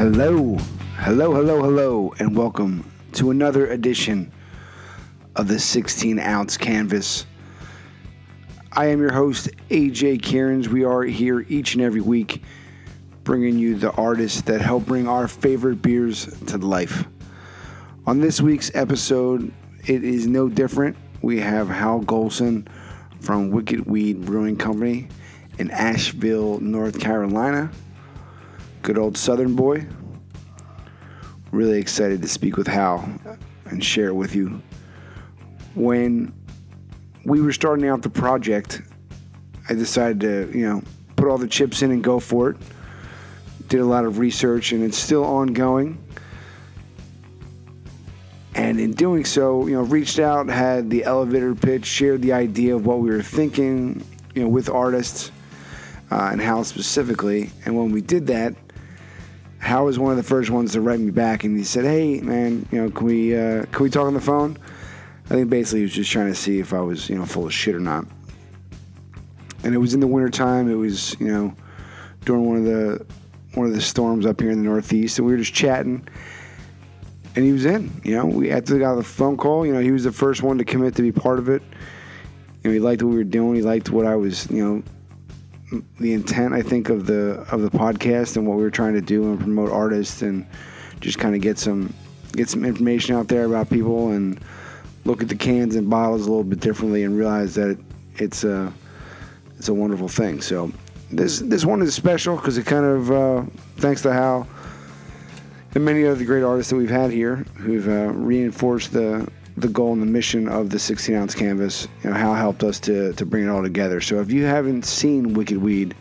Hello, hello, hello, hello, and welcome to another edition of the 16 ounce canvas. I am your host, AJ Cairns. We are here each and every week bringing you the artists that help bring our favorite beers to life. On this week's episode, it is no different. We have Hal Golson from Wicked Weed Brewing Company in Asheville, North Carolina. Good old Southern boy. Really excited to speak with Hal and share it with you. When we were starting out the project, I decided to, you know, put all the chips in and go for it. Did a lot of research and it's still ongoing. And in doing so, you know, reached out, had the elevator pitch, shared the idea of what we were thinking, you know, with artists uh, and Hal specifically. And when we did that, Hal was one of the first ones to write me back, and he said, "Hey, man, you know, can we uh, can we talk on the phone?" I think basically he was just trying to see if I was, you know, full of shit or not. And it was in the wintertime. It was, you know, during one of the one of the storms up here in the Northeast, and we were just chatting. And he was in. You know, we after we got the phone call. You know, he was the first one to commit to be part of it. You know, he liked what we were doing. He liked what I was, you know, the intent I think of the of the podcast and what we were trying to do and promote artists and just kind of get some get some information out there about people and look at the cans and bottles a little bit differently and realize that it, it's a it's a wonderful thing. So this this one is special because it kind of uh, thanks to Hal and many of the great artists that we've had here who've uh, reinforced the the goal and the mission of the 16 ounce canvas. You know, Hal helped us to, to bring it all together. So if you haven't seen Wicked Weed,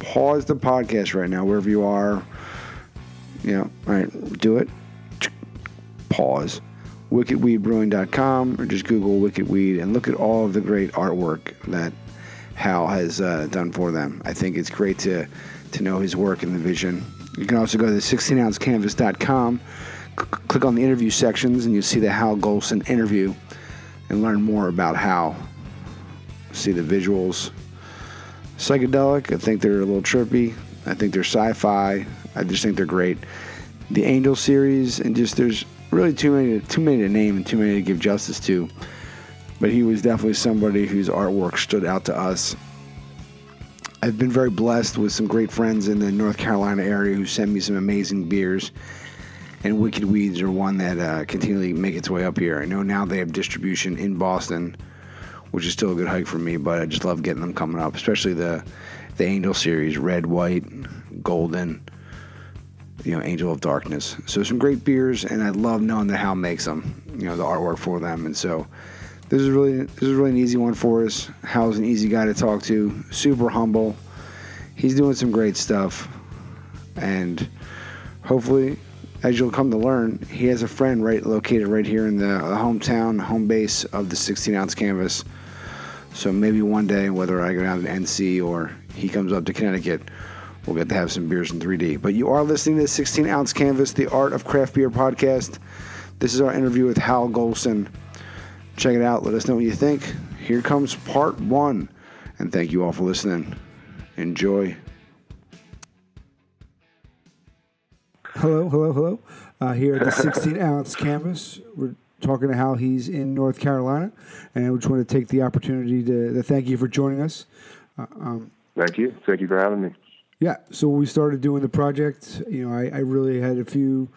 pause the podcast right now, wherever you are. You know, all right, do it. Pause. WickedWeedBrewing.com or just Google Wicked Weed and look at all of the great artwork that Hal has uh, done for them. I think it's great to, to know his work and the vision. You can also go to 16ouncecanvas.com click on the interview sections and you see the Hal Golson interview and learn more about Hal. See the visuals. Psychedelic, I think they're a little trippy. I think they're sci fi. I just think they're great. The Angel series, and just there's really too many, too many to name and too many to give justice to. But he was definitely somebody whose artwork stood out to us. I've been very blessed with some great friends in the North Carolina area who sent me some amazing beers and Wicked Weeds are one that uh, continually make its way up here. I know now they have distribution in Boston, which is still a good hike for me, but I just love getting them coming up, especially the the Angel series, red, white, golden, you know, Angel of Darkness. So some great beers, and I love knowing that Hal makes them, you know, the artwork for them, and so. This is really this is really an easy one for us. Hal's an easy guy to talk to, super humble. He's doing some great stuff, and hopefully as you'll come to learn, he has a friend right located right here in the, the hometown, home base of the 16 ounce canvas. So maybe one day, whether I go down to NC or he comes up to Connecticut, we'll get to have some beers in 3D. But you are listening to the 16 ounce canvas, the Art of Craft Beer podcast. This is our interview with Hal Golson. Check it out. Let us know what you think. Here comes part one. And thank you all for listening. Enjoy. Hello, hello, hello. Uh, here at the 16 ounce canvas, we're talking to Hal he's in North Carolina, and I just want to take the opportunity to, to thank you for joining us. Uh, um, thank you. Thank you for having me. Yeah. So when we started doing the project, you know, I, I really had a few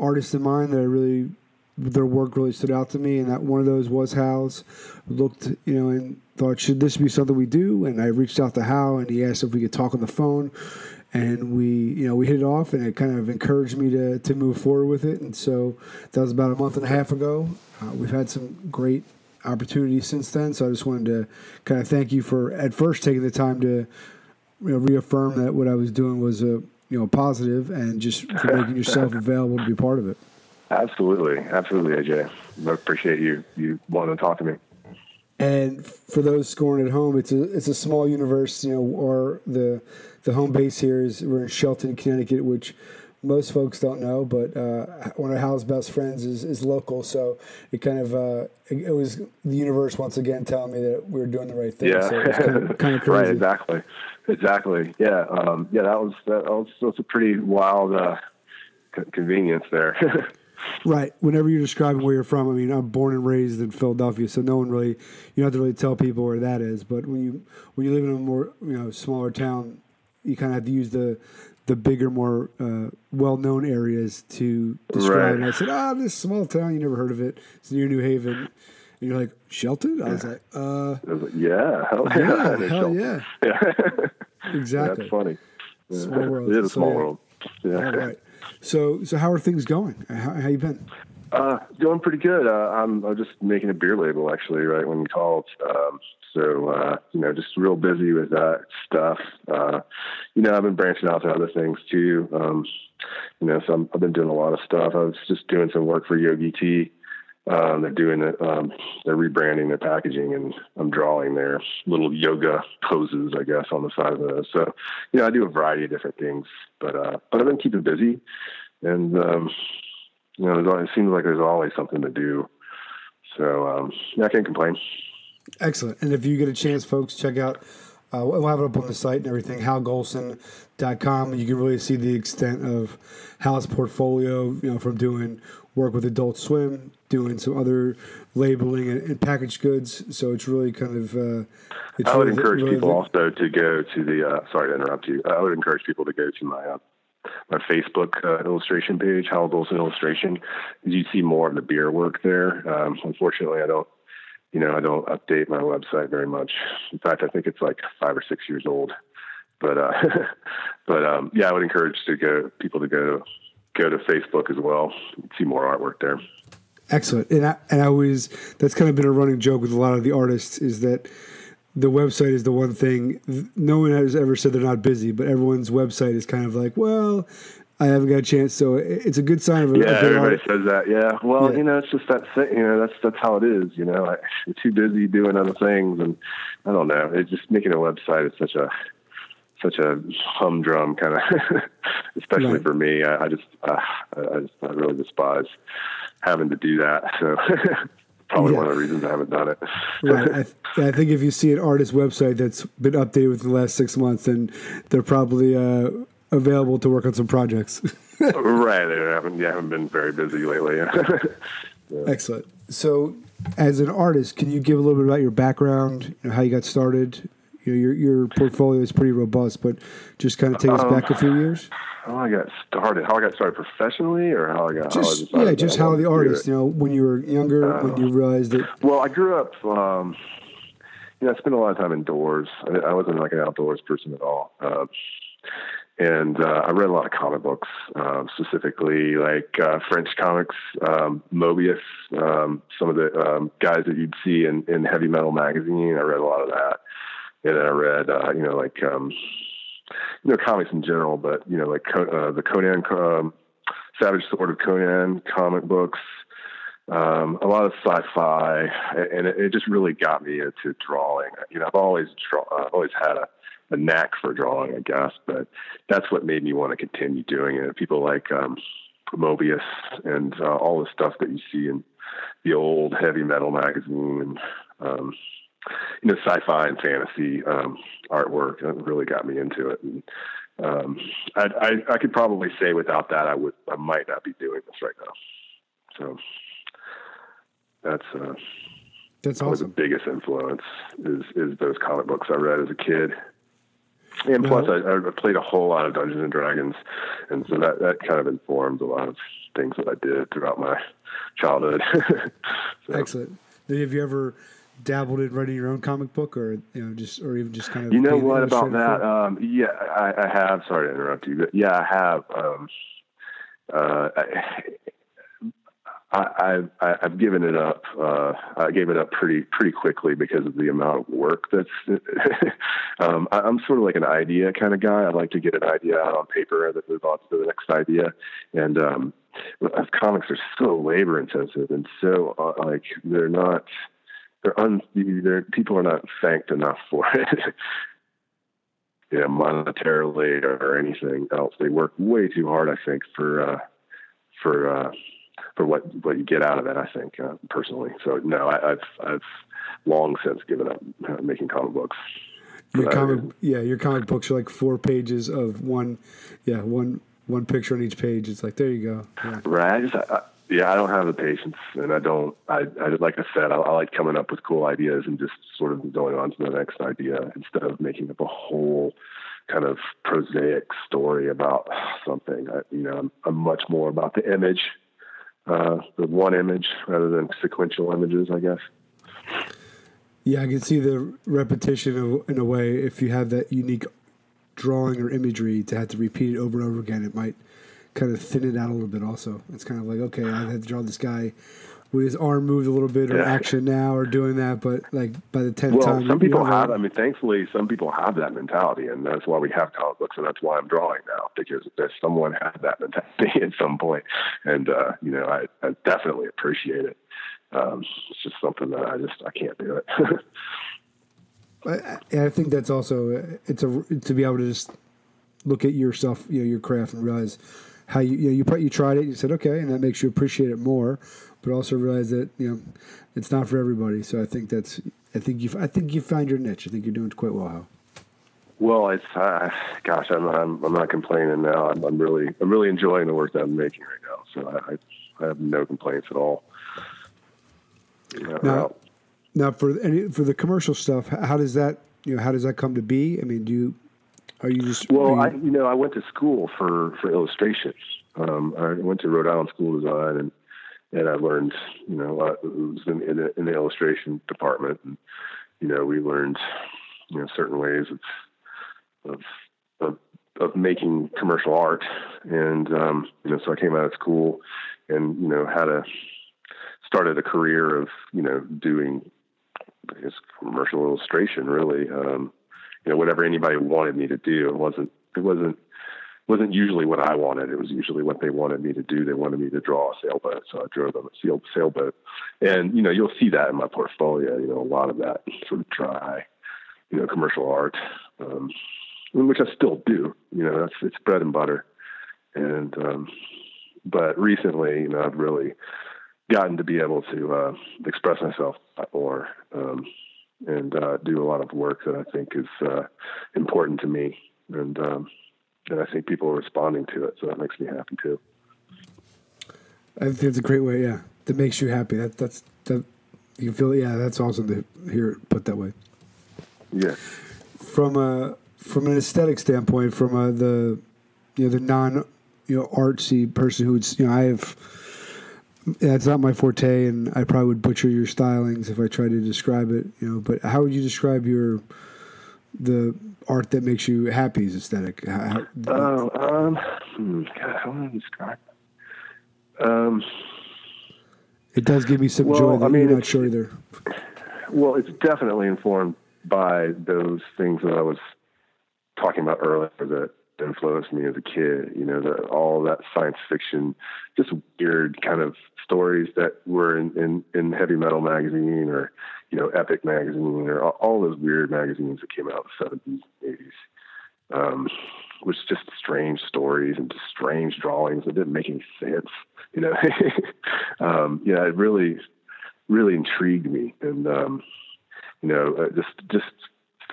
artists in mind that I really their work really stood out to me, and that one of those was Hal's. Looked, you know, and thought, should this be something we do? And I reached out to Hal, and he asked if we could talk on the phone and we you know we hit it off and it kind of encouraged me to to move forward with it. And so that was about a month and a half ago. Uh, we've had some great opportunities since then. So i just wanted to kind of thank you for at first taking the time to you know, reaffirm that what i was doing was a you know positive and just for making yourself available to be part of it. Absolutely. Absolutely aj i appreciate you you wanting to talk to me. And for those scoring at home, it's a it's a small universe, you know. Or the the home base here is we're in Shelton, Connecticut, which most folks don't know, but uh, one of Hal's best friends is, is local, so it kind of uh, it, it, was the universe once again telling me that we were doing the right thing. Yeah, so kind of, kind of crazy. right, exactly, exactly. Yeah, um, yeah, that was that was, that was a pretty wild uh, convenience there. Right. Whenever you're describing where you're from, I mean, I'm born and raised in Philadelphia, so no one really you don't have to really tell people where that is. But when you when you live in a more you know smaller town, you kind of have to use the the bigger, more uh, well known areas to describe. Right. And I said, "Ah, this small town, you never heard of it. It's near New Haven." And you're like, "Shelton?" I was like, "Uh, I was like, yeah, hell yeah, yeah, hell yeah, yeah. exactly." That's funny. Small world. It is a small yeah. world. Yeah. All right. So, so how are things going? How, how you been? Uh, doing pretty good. Uh, I'm, I'm just making a beer label actually, right when you called. Um, so, uh, you know, just real busy with that stuff. Uh, you know, I've been branching out to other things too. Um, you know, so I'm, I've been doing a lot of stuff. I was just doing some work for Yogi Tea. Um, they're doing it. Um, they're rebranding their packaging, and I'm drawing their little yoga poses, I guess, on the side of those. So, you know, I do a variety of different things, but uh, but I've been keeping busy, and um, you know, it seems like there's always something to do. So, um, yeah, I can't complain. Excellent. And if you get a chance, folks, check out, uh, we'll have it up on the site and everything, halgolson.com. You can really see the extent of Hal's portfolio, you know, from doing work with Adult Swim, doing some other labeling and, and packaged goods. So it's really kind of. Uh, I would really- encourage really people the- also to go to the. Uh, sorry to interrupt you. I would encourage people to go to my uh, my Facebook uh, illustration page, Hal Golson Illustration. You see more of the beer work there. Um, unfortunately, I don't. You know, I don't update my website very much. In fact, I think it's like five or six years old. But uh, but um, yeah, I would encourage to go people to go go to Facebook as well. See more artwork there. Excellent. And I, and I always, that's kind of been a running joke with a lot of the artists is that the website is the one thing. No one has ever said they're not busy, but everyone's website is kind of like, well, I haven't got a chance. So it's a good sign of a, a Yeah, good everybody says that. Yeah. Well, Yeah. you know, it's just that thing. You know, that's that's how it is. You know, I, I'm too busy doing other things, and I don't know. It's just making a website is such a such a humdrum kind of, especially Right. for me. I, I just uh, I, I just I really despise having to do that. So probably Yeah. one of the reasons I haven't done it. Right. I, th- I think if you see an artist website that's been updated within the last six months, then they're probably uh, available to work on some projects. right. I haven't. Yeah, I haven't been very busy lately. Excellent. So, as an artist, can you give a little bit about your background, you know, how you got started? You know, your your portfolio is pretty robust, but just kind of take us Um, back a few years. how I got started? How I got started professionally, or how I got? how I Just decided yeah, just how the artist, you know, when you were younger, when you realized that. Well, I grew up. Um, you know, I spent a lot of time indoors. I, I wasn't like an outdoors person at all. Um, and uh, I read a lot of comic books, um, specifically like uh, French comics, um, Moebius, um, some of the um, guys that you'd see in, in Heavy Metal magazine. I read a lot of that, and then I read, uh, you know, like um, you know, comics in general, but you know, like uh, the Conan, um, Savage Sword of Conan comic books um, a lot of sci-fi, and it, it just really got me into drawing. You know, I've always draw, I've always had a, a knack for drawing, I guess, but that's what made me want to continue doing it. People like um, Moebius and uh, all the stuff that you see in the old heavy metal magazine, and um, you know, sci-fi and fantasy um, artwork. Really got me into it. And, um, I, I, I could probably say without that, I would, I might not be doing this right now. So that's uh, That's awesome. the biggest influence is is those comic books I read as a kid. And Now- plus, I, I played a whole lot of Dungeons and Dragons, and so that that kind of informed a lot of things that I did throughout my childhood. So, Excellent. Have you ever dabbled in writing your own comic book, or you know, just or even just kind of? You know what about that? Um, yeah, I, I have. Sorry to interrupt you, but yeah, I have. Um, uh, I, I, I, I've given it up. Uh, I gave it up pretty pretty quickly because of the amount of work that's. um, I, I'm sort of like an idea kind of guy. I like to get an idea out on paper and then move on to the next idea. And um, comics are so labor intensive and so uh, like they're not. They're un. They're people are not thanked enough for it. yeah, monetarily or anything else. They work way too hard, I think, for uh, for uh, for what what you get out of it. I think uh, personally. So no, I, I've I've long since given up uh, making comic books. Your comic, yeah, your comic books are like four pages of one, yeah, one one picture on each page. It's like there you go. Yeah. Right. I just, I, yeah, I don't have the patience, and I don't. I, I like I said, I, I like coming up with cool ideas and just sort of going on to the next idea instead of making up a whole kind of prosaic story about something. I, you know, I'm, I'm much more about the image, uh, the one image rather than sequential images, I guess. Yeah, I can see the repetition of, in a way. If you have that unique drawing or imagery to have to repeat it over and over again, it might kind of thin it out a little bit. Also, it's kind of like okay, I have to draw this guy with his arm moved a little bit or Yeah. action now or doing that, but like by the tenth Well, time, some people don't have. I mean, thankfully, some people have that mentality, and that's why we have comic books, and that's why I'm drawing now because there's someone had that mentality at some point, and uh, you know, I, I definitely appreciate it. Um, it's just something that I just I can't do it. I, I think that's also it's a to be able to just look at yourself, you know, your craft, and realize how you you know, you you tried it, you said okay, and that makes you appreciate it more, but also realize that you know it's not for everybody. So I think that's I think you I think you found your niche. I think you're doing quite well. Hal. well, it's uh, gosh, I'm, I'm I'm not complaining now. I'm, I'm really I'm really enjoying the work that I'm making right now. So I I, I have no complaints at all. You Now, now for any for the commercial stuff, how does that you know how does that come to be? I mean, do you are you just Well, are I you- you know I went to school for for illustrations. Um, I went to Rhode Island School of Design, and and I learned you know uh, it was in, in, the, in the illustration department, and you know we learned you know certain ways of of of, of making commercial art, and um, you know so I came out of school, and you know had a started a career of you know doing I guess commercial illustration really. Um, you know whatever anybody wanted me to do. It wasn't it wasn't wasn't usually what I wanted. It was usually what they wanted me to do. They wanted me to draw a sailboat, so I drove them a sail, sailboat. And you know you'll see that in my portfolio. You know a lot of that sort of dry, you know, commercial art, um, which I still do. You know that's it's bread and butter. And um, but recently, you know, I've really gotten to be able to uh, express myself more. Um, and uh, do a lot of work that I think is uh, important to me, and um, and I think people are responding to it, so that makes me happy too. I think it's a great way. Yeah, that makes you happy. That that's that you feel. Yeah, that's awesome to hear it put that way. Yeah, From a from an aesthetic standpoint, from a, the you know the non you know artsy person who's you know I have. That's not my forte, and I probably would butcher your stylings if I tried to describe it. You know, but how would you describe your the art that makes you happy is aesthetic? How, how- Oh, um, hmm, God, how do I describe it? Um, it does give me some Well, joy that I mean, you're not sure either. well, it's definitely informed by those things that I was talking about earlier that influenced me as a kid. You know, the, all that science fiction, just weird kind of stories that were in, in, in Heavy Metal magazine or, you know, Epic magazine or all, those weird magazines that came out in the 70s, 80s. Um, was just strange stories and just strange drawings that didn't make any sense. You know, um, yeah, it really, really intrigued me, and um, you know, uh, just just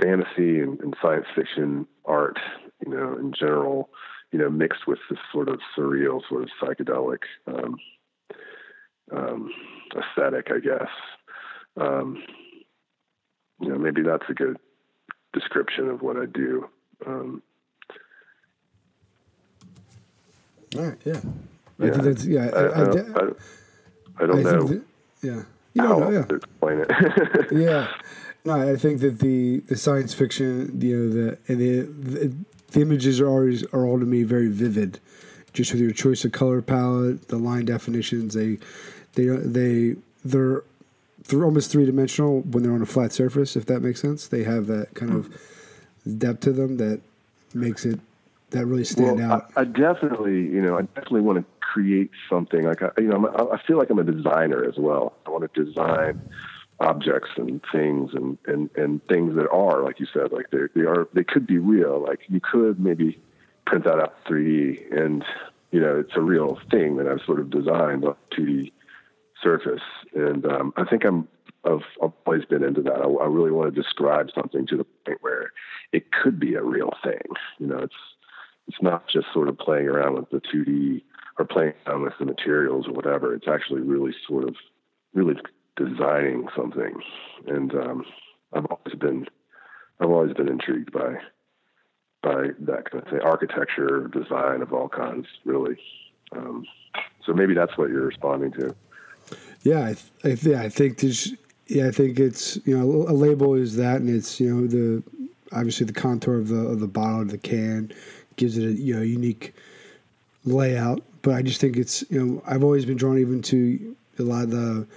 fantasy and, and science fiction art, you know, in general, you know, mixed with this sort of surreal, sort of psychedelic um, um, aesthetic, I guess. Um, you know, maybe that's a good description of what I do. Um, All right, yeah. I Yeah. think that's yeah. I, I, I, I, don't, I, I don't know that, yeah. You don't know, yeah. to explain it. yeah. No, I think that the the science fiction, you know, the and the the, the images are always are all to me very vivid, just with your choice of color palette, the line definitions. They they they they're almost three dimensional when they're on a flat surface. If that makes sense, they have that kind of depth to them that makes it that really stand well, out. I, I definitely, you know, I definitely want to create something. Like, I, you know, I'm, I feel like I'm a designer as well. I want to design objects and things and, and, and things that are, like you said, like they they are, they could be real. Like you could maybe print that out 3D and, you know, it's a real thing that I've sort of designed on 2D surface. And um, I think I'm, I've, I've always been into that. I, I really want to describe something to the point where it could be a real thing. You know, it's, it's not just sort of playing around with the 2D or playing around with the materials or whatever. It's actually really sort of really designing something. And um, I've always been I've always been intrigued by by that kind of thing, architecture, design of all kinds, really. Um, so maybe that's what you're responding to. Yeah, I, th- I th- yeah, I think there's, yeah, I think it's you know a label is that, and it's you know the obviously the contour of the of the bottle of the can gives it a you know unique layout. But I just think it's you know I've always been drawn even to a lot of the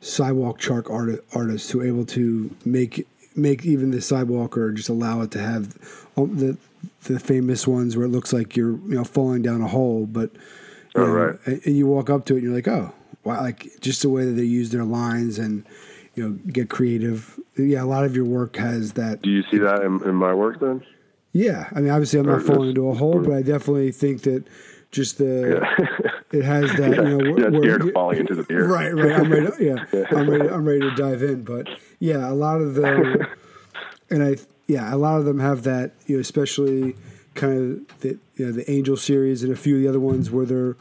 sidewalk chalk art, artists who are able to make make even the sidewalk or just allow it to have um, the the famous ones where it looks like you're you know falling down a hole, but you oh, know, right. and you walk up to it and you're like, oh, wow, like just the way that they use their lines and you know get creative. Yeah, a lot of your work has that. Do you see that in, in my work then? Yeah, I mean, obviously, I'm not Or falling into a hole, but I definitely think that just the Yeah. it has that you know where- not scared of falling into the beer. Right, right. I'm ready. To, yeah, I'm ready. I'm ready to dive in. But yeah, a lot of them, and I yeah, a lot of them have that. You know, especially kind of the you know the Angel series and a few of the other ones where they're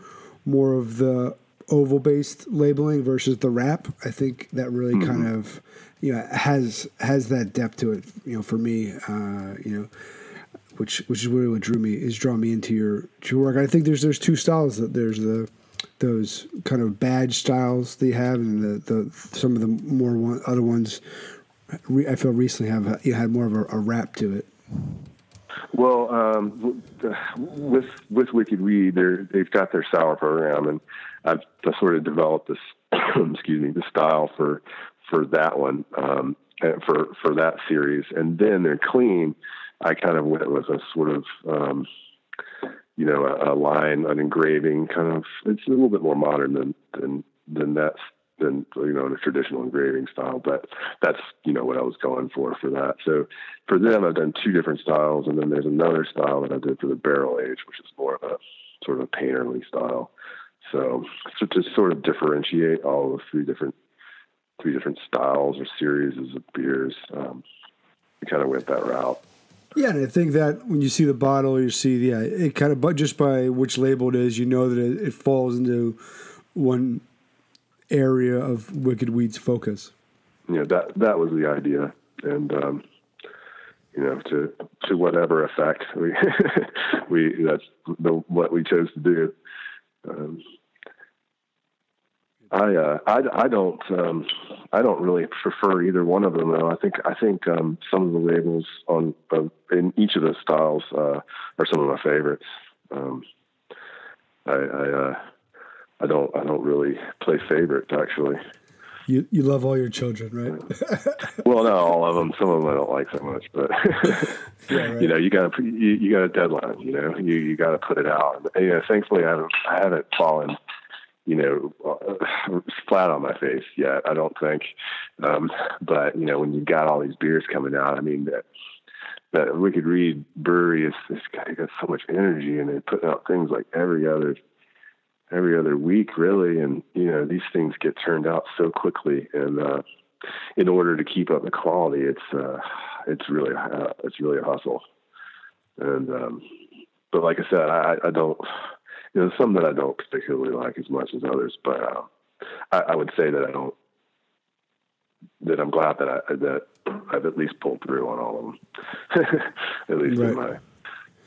more of the oval based labeling versus the wrap. I think that really kind of you know has has that depth to it. You know, for me, uh, you know. Which, which is really what drew me is draw me into your to your work. I think there's there's two styles. That there's the those kind of badge styles they have, and the, the some of the more one, other ones. Re, I feel recently have you had more of a, a wrap to it. Well, um, with with Wicked Weed, they're, they've got their sour program, and I've sort of developed this, excuse me, the style for for that one, um, for for that series, and then their clean. I kind of went with a sort of, um, you know, a, a line, an engraving, kind of. It's a little bit more modern than than than that's than you know the traditional engraving style, but that's you know what I was going for for that. So for them, I've done two different styles, and then there's another style that I did for the barrel age, which is more of a sort of a painterly style. So, so to sort of differentiate all the three different three different styles or series of beers, um, we kind of went that route. Yeah, and I think that when you see the bottle, you see yeah, it kind of but just by which label it is, you know that it, it falls into one area of Wicked Weed's focus. know that that was the idea and um you know to to whatever effect we we that's the what we chose to do um I, uh, I I don't um, I don't really prefer either one of them though. I think I think um, some of the labels on uh, in each of the styles uh, are some of my favorites. Um, I I, uh, I don't I don't really play favorites actually. You you love all your children, right? Well, not all of them. Some of them I don't like so much, but Yeah, right. you know, you got you, you got a deadline. You know, you you got to put it out. And, you know, thankfully, I haven't I haven't fallen, you know, flat on my face yet. I don't think. Um, but you know, when you've got all these beers coming out, I mean that that Wicked Weed Brewery is this guy got so much energy, and they're putting out things like every other every other week, really. And you know, these things get turned out so quickly, and uh, in order to keep up the quality, it's uh, it's really uh, it's really a hustle. And um, but like I said, I, I don't. You know, some that I don't particularly like as much as others, but uh, I, I would say that I don't. That I'm glad that I that I've at least pulled through on all of them, at least in my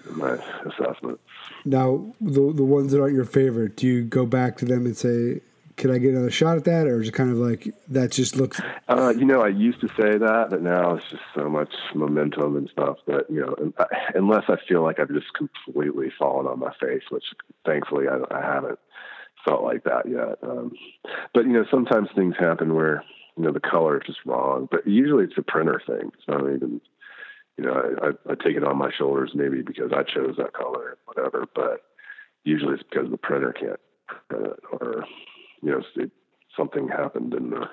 in my assessment. Now, the the ones that aren't your favorite, do you go back to them and say, "Can I get another shot at that?" Or is it kind of like that just looks? Uh, you know, I used to say that, but now it's just so much momentum and stuff that you know, unless I feel like I've just completely fallen on my face, which thankfully I, I haven't felt like that yet. Um, but you know, sometimes things happen where you know the color is just wrong, but usually it's a printer thing. It's not even, you know, I, I, I take it on my shoulders maybe because I chose that color, or whatever. But usually it's because the printer can't print it, or you know, it, something happened in the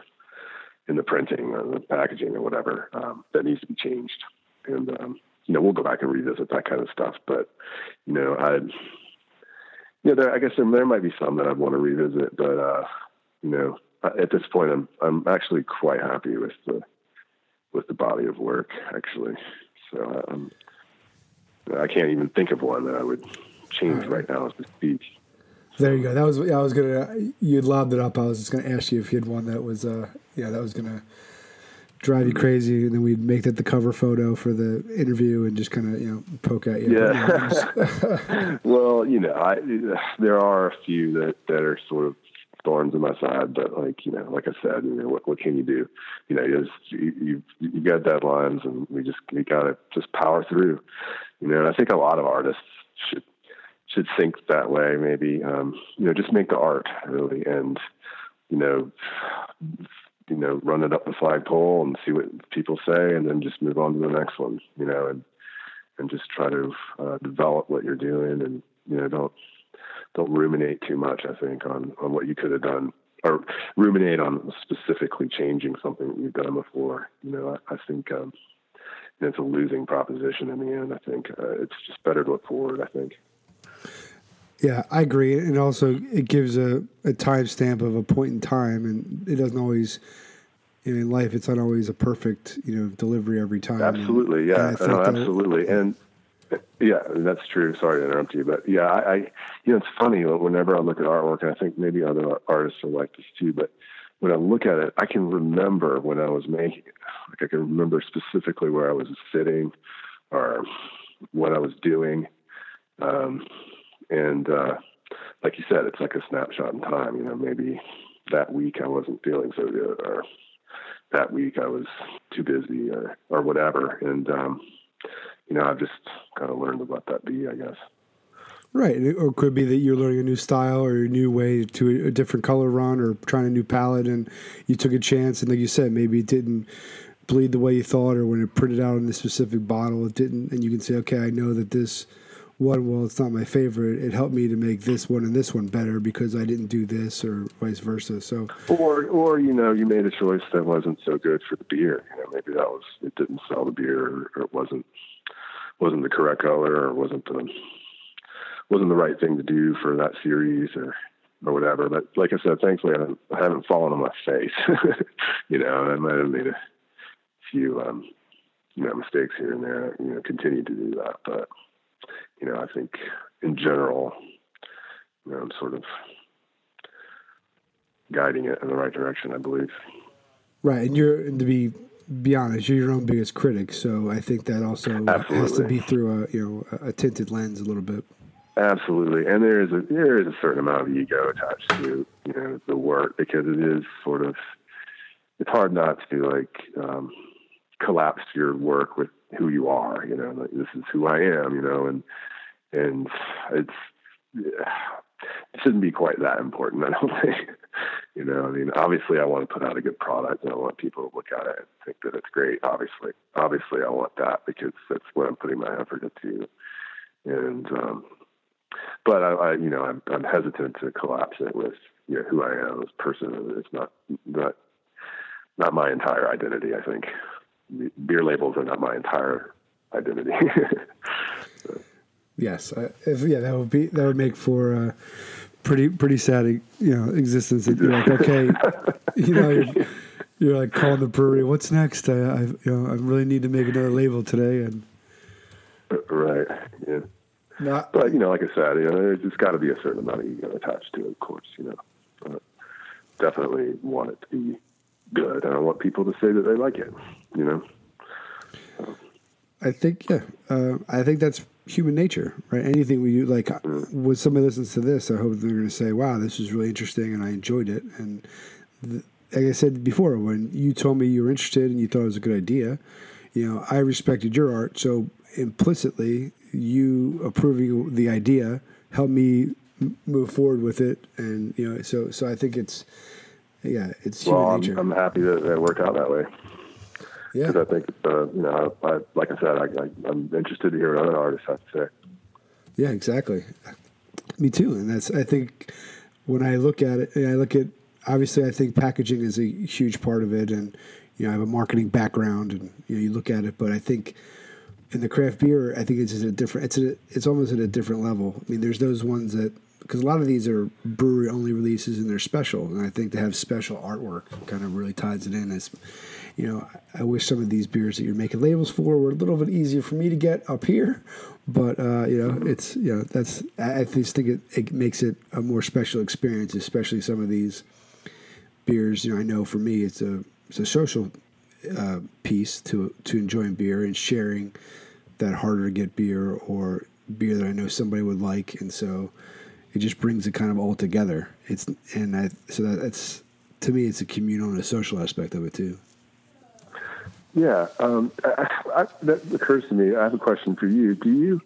in the printing or the packaging or whatever um, that needs to be changed. And um, you know, we'll go back and revisit that kind of stuff. But you know, I, you know, there, I guess there, there might be some that I'd want to revisit, but uh, you know, at this point, I'm I'm actually quite happy with the with the body of work actually. So um, I can't even think of one that I would change right now as we speak. There you go. That was I was gonna. You lobbed it up. I was just gonna ask you if you had one that was, uh, yeah, that was gonna drive you crazy, and then we'd make that the cover photo for the interview and just kind of you know poke at you. Yeah. well, you know, I there are a few that that are sort of thorns in my side, but like you know, like I said, you know, what what can you do? You know, you just, you you, you got deadlines, and we just we gotta just power through. You know, and I think a lot of artists should should think that way. Maybe um, you know, just make the art really, and you know, you know, run it up the flagpole and see what people say, and then just move on to the next one. You know, and and just try to uh, develop what you're doing, and you know, don't don't ruminate too much. I think on on what you could have done, or ruminate on specifically changing something that you've done before. You know, I, I think. Um, it's a losing proposition in the end. I think uh, it's just better to look forward. I think. Yeah, I agree, and also it gives a, a timestamp of a point in time, and it doesn't always. You know, in life, it's not always a perfect, you know, delivery every time. Absolutely, yeah, and no, absolutely, and yeah, that's true. Sorry to interrupt you, but yeah, I, I, you know, it's funny whenever I look at artwork, and I think maybe other artists are like this too. But when I look at it, I can remember when I was making it. Like I can remember specifically where I was sitting, or what I was doing. Um, and uh, like you said, it's like a snapshot in time. You know, maybe that week I wasn't feeling so good, or that week I was too busy, or or whatever. And um, you know, I've just kind of learned to let that be, I guess. Right, or it could be that you're learning a new style or a new way to a different color run, or trying a new palette, and you took a chance, and like you said, maybe it didn't bleed the way you thought, or when it printed out in this specific bottle, it didn't, and you can say, okay, I know that this one, well, it's not my favorite. It helped me to make this one and this one better because I didn't do this, or vice versa. So, or or you know, you made a choice that wasn't so good for the beer. You know, maybe that was it didn't sell the beer, or it wasn't wasn't the correct color, or wasn't the wasn't the right thing to do for that series, or or whatever. But like I said, thankfully, I haven't, I haven't fallen on my face. you know, I might have made a few um, you know mistakes here and there. You know, continue to do that, but you know, I think in general, you know, I'm sort of guiding it in the right direction. I believe. Right, and you're to be be honest, you're your own biggest critic, so I think that also Absolutely. has to be through a you know a tinted lens a little bit. Absolutely, and there is a there is a certain amount of ego attached to you know the work because it is sort of it's hard not to like um, collapse your work with who you are. You know, like, this is who I am. You know, and and it's it shouldn't be quite that important. I don't think. you know, I mean, obviously, I want to put out a good product, and I want people to look at it and think that it's great. Obviously, obviously, I want that because that's what I'm putting my effort into. And um, but I, I, you know, I'm, I'm hesitant to collapse it with you know who I am as a person. It's not not not my entire identity. I think beer labels are not my entire identity. Yes, if, yeah, that would be that would make for a pretty pretty sad, you know, existence. You're like, okay, you know, you're, you're, like calling the brewery. What's next? I, I, you know, I really need to make another label today, and right, yeah. Not, but you know, like I said, you know, there's just got to be a certain amount of ego attached to it, of course. You know, but definitely want it to be good, and I want people to say that they like it. You know. I think yeah, uh, I think that's human nature, right? Anything we do, like when somebody listens to this, I hope they're going to say, "Wow, this was really interesting, and I enjoyed it." And the, like I said before, when you told me you were interested and you thought it was a good idea, you know, I respected your art, so implicitly, you approving the idea helped me move forward with it, and you know, so so I think it's yeah, it's human well, nature. I'm, I'm happy that it worked out that way. Yeah. Because I think, uh, you know, I, like I said, I, am interested to hear what other artists have to say. Yeah, exactly. Me too. And that's, I think, when I look at it, I look at, obviously, I think packaging is a huge part of it. And, you know, I have a marketing background and, you know, you look at it, but I think in the craft beer, I think it's a different, it's a, it's almost at a different level. I mean, there's those ones that because a lot of these are brewery only releases and they're special, and I think to have special artwork kind of really ties it in. As you know, I wish some of these beers that you're making labels for were a little bit easier for me to get up here, but uh, you know, it's you know that's I just think it, it makes it a more special experience, especially some of these beers. You know, I know for me, it's a it's a social uh, piece to to enjoying beer and sharing that harder to get beer or beer that I know somebody would like, and so it just brings it kind of all together. It's and I, so that, that's to me, it's a communal and a social aspect of it too. Yeah, um, I, I, that occurs to me. I have a question for you. Do you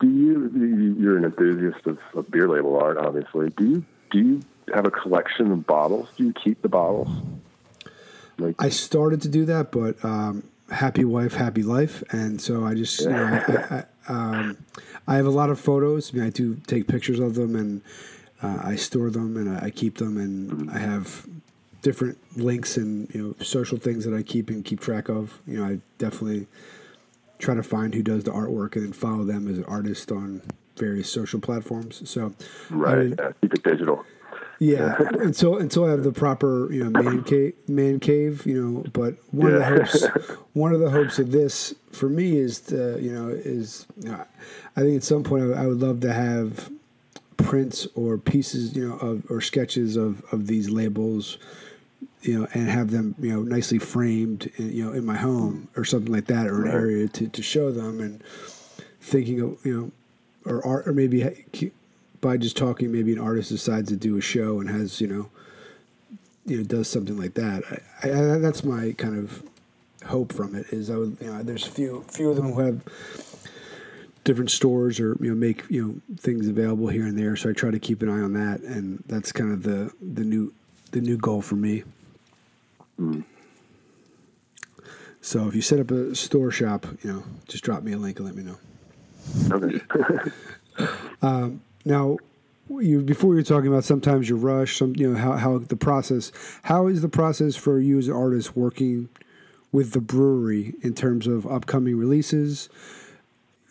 do you you're an enthusiast of, of beer label art, obviously. Do you do you have a collection of bottles? Do you keep the bottles? Like, I started to do that, but um, happy wife, happy life, and so I just you know, I, I, um, I, have a lot of photos. I mean, I do take pictures of them, and uh, I store them, and I, I keep them, and mm-hmm. I have different links and you know social things that I keep and keep track of. You know, I definitely try to find who does the artwork and then follow them as an artist on various social platforms. So, right, I mean, yeah, keep it digital. Yeah, until until I have the proper you know man cave, man cave, you know. But one yeah. of the hopes, one of the hopes of this for me is to you know is you know, I think at some point I, I would love to have prints or pieces you know of or sketches of of these labels you know, and have them, you know, nicely framed, in, you know, in my home or something like that, or an area to, to show them, and thinking of, you know, or art, or maybe by just talking, maybe an artist decides to do a show and has you know, you know, does something like that. I, I, that's my kind of hope from it. Is I would you know, there's a few few of them who have different stores or you know make you know things available here and there. So I try to keep an eye on that, and that's kind of the the new the new goal for me. Mm. So if you set up a store shop, you know, just drop me a link and let me know. Okay. um, now, you before you were talking about sometimes you rush, some you know how how the process. How is the process for you as an artist working with the brewery in terms of upcoming releases,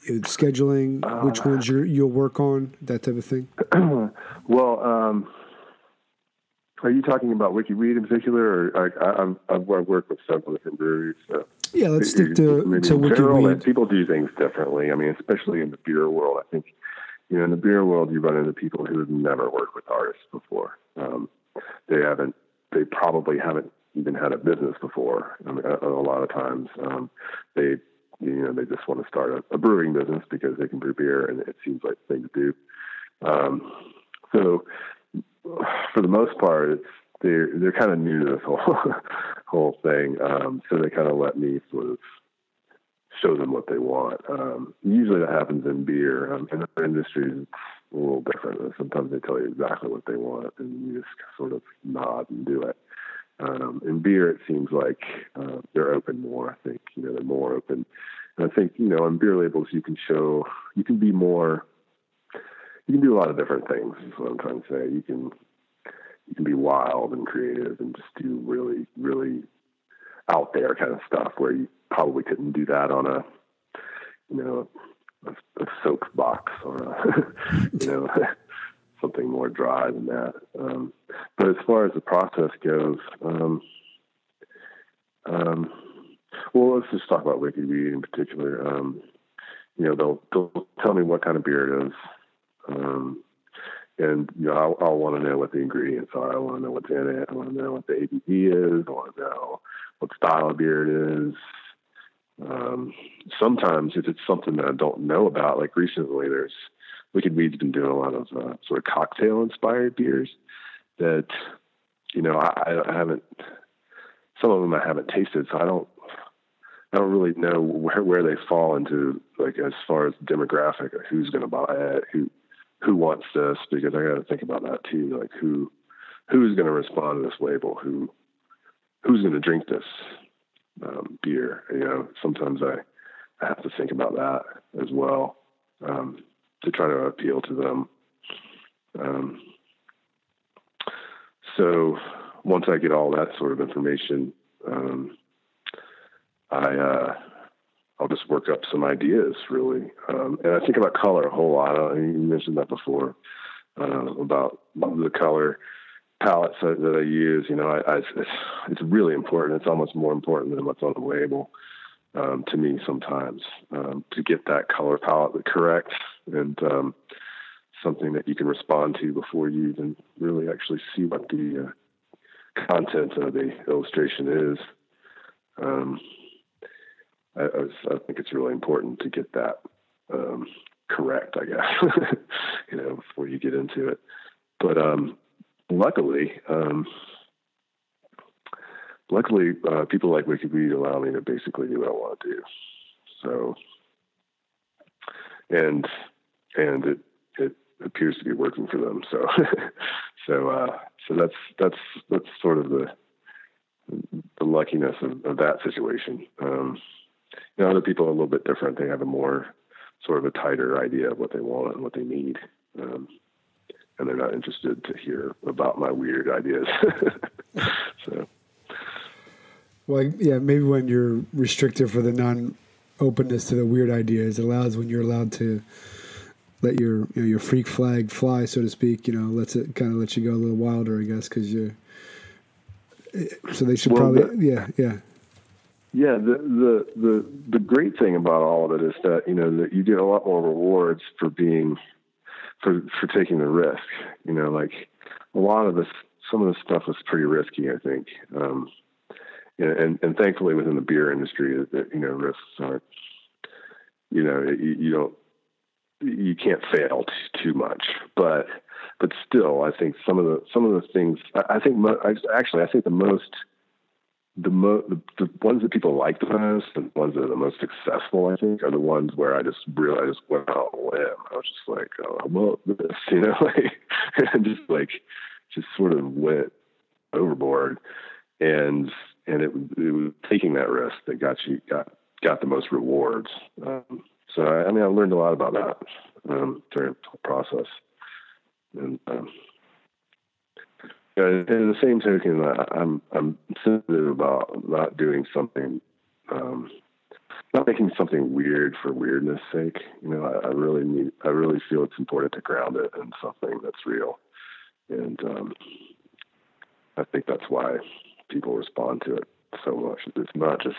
scheduling, uh, which ones you you'll work on, that type of thing? well, um, are you talking about Wicked Weed in particular, or I, I've, I've worked with several different breweries. So yeah, let's stick to, to Wicked Weed. People do things differently. I mean, especially in the beer world, I think you know, in the beer world, you run into people who have never worked with artists before. Um, they haven't, they probably haven't even had a business before. I mean, a, a lot of times, um, they, you know, they just want to start a, a, brewing business because they can brew beer and it seems like the thing to do. Um, so, for the most part, it's they're they're kind of new to this whole whole thing. Um, so they kind of let me sort of show them what they want. Um, usually that happens in beer. Um, in other industries, it's a little different. Sometimes they tell you exactly what they want, and you just sort of nod and do it. Um, in beer, it seems like uh, they're open more. I think you know they're more open, and I think you know on beer labels you can show you can be more. You can do a lot of different things. Is what I'm trying to say. You can you can be wild and creative and just do really really out there kind of stuff where you probably couldn't do that on a you know a, a soap box or a, you know something more dry than that. Um, but as far as the process goes, um, um, well, let's just talk about Wicked Weed in particular. Um, you know, they'll they'll tell me what kind of beer it is, um, and you know, I'll, I'll want to know what the ingredients are. I want to know what's in it. I want to know what the ABV is. I want to know what style of beer it is. Um, sometimes if it's something that I don't know about, like recently, there's Wicked Weed's been doing a lot of uh, sort of cocktail inspired beers that, you know, I, I haven't, some of them I haven't tasted, so I don't, I don't really know where, where they fall into, like, as far as demographic, who's going to buy it, who, who wants this, because I got to think about that too. Like, who, who's going to respond to this label? Who, who's going to drink this um, beer? You know, sometimes I, I have to think about that as well um, to try to appeal to them. Um, so once I get all that sort of information, um, I uh, I'll just work up some ideas really, um, and I think about color a whole lot. I, you mentioned that before. uh, about the color palettes that, I use. You know, I, I, it's, it's really important. It's almost more important than what's on the label um, to me sometimes um, to get that color palette correct and um, something that you can respond to before you even really actually see what the uh, content of the illustration is. Um, I, I, I, think it's really important to get that um, correct, I guess, you know, before you get into it. But um, luckily, um, luckily, uh, people like Wicked Weed allow me to basically do what I want to do. So, and and it it appears to be working for them. So, so uh, so that's that's that's sort of the the luckiness of, of that situation. Um, you know, other people are a little bit different. They have a more sort of a tighter idea of what they want and what they need. Um, and they're not interested to hear about my weird ideas. so, well, yeah, maybe when you're restricted for the non openness to the weird ideas, it allows when you're allowed to let your you know your freak flag fly, so to speak. You know, lets it kind of let you go a little wilder, I guess, because you. Eh, so they should well, probably, the, yeah, yeah. Yeah, the, the the the great thing about all of it is that you know that you get a lot more rewards for being for for taking the risk. You know, like a lot of this, some of this stuff was pretty risky. I think, um, and and thankfully within the beer industry, that you know risks aren't. You know, you, you don't you can't fail t- too much, but but still, I think some of the some of the things I, I think mo- I, actually I think the most the, mo- the, the ones that people like the most and the ones that are the most successful, I think, are the ones where I just realized went out limb. I was just like, oh, I love this, you know, like, and just like, just sort of went overboard, and and it, it was taking that risk that got you got got the most rewards. Um, so I, I mean, I learned a lot about that um, during the process, and um, in the same token, I'm I'm sensitive about not doing something, um, not making something weird for weirdness' sake. You know, I, I, really need, I really feel it's important to ground it in something that's real, and um, I think that's why people respond to it so much. It's not just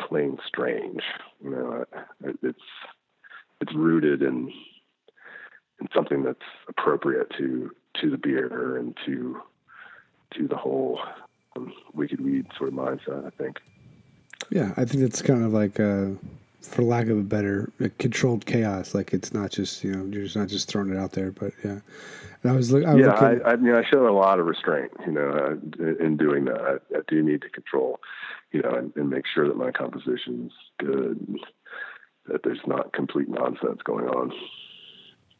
plain strange. You know, it's it's rooted in in something that's appropriate to to the beer and to to the whole um, Wicked Weed sort of mindset. I think. Yeah, I think it's kind of like, uh, for lack of a better, a controlled chaos. Like it's not just you know you're just not just throwing it out there, but yeah. And I was look, I yeah, looking, I, I mean, I show a lot of restraint, you know, uh, in doing that. I, I, do need to control, you know, and, and make sure that my composition's good, that there's not complete nonsense going on.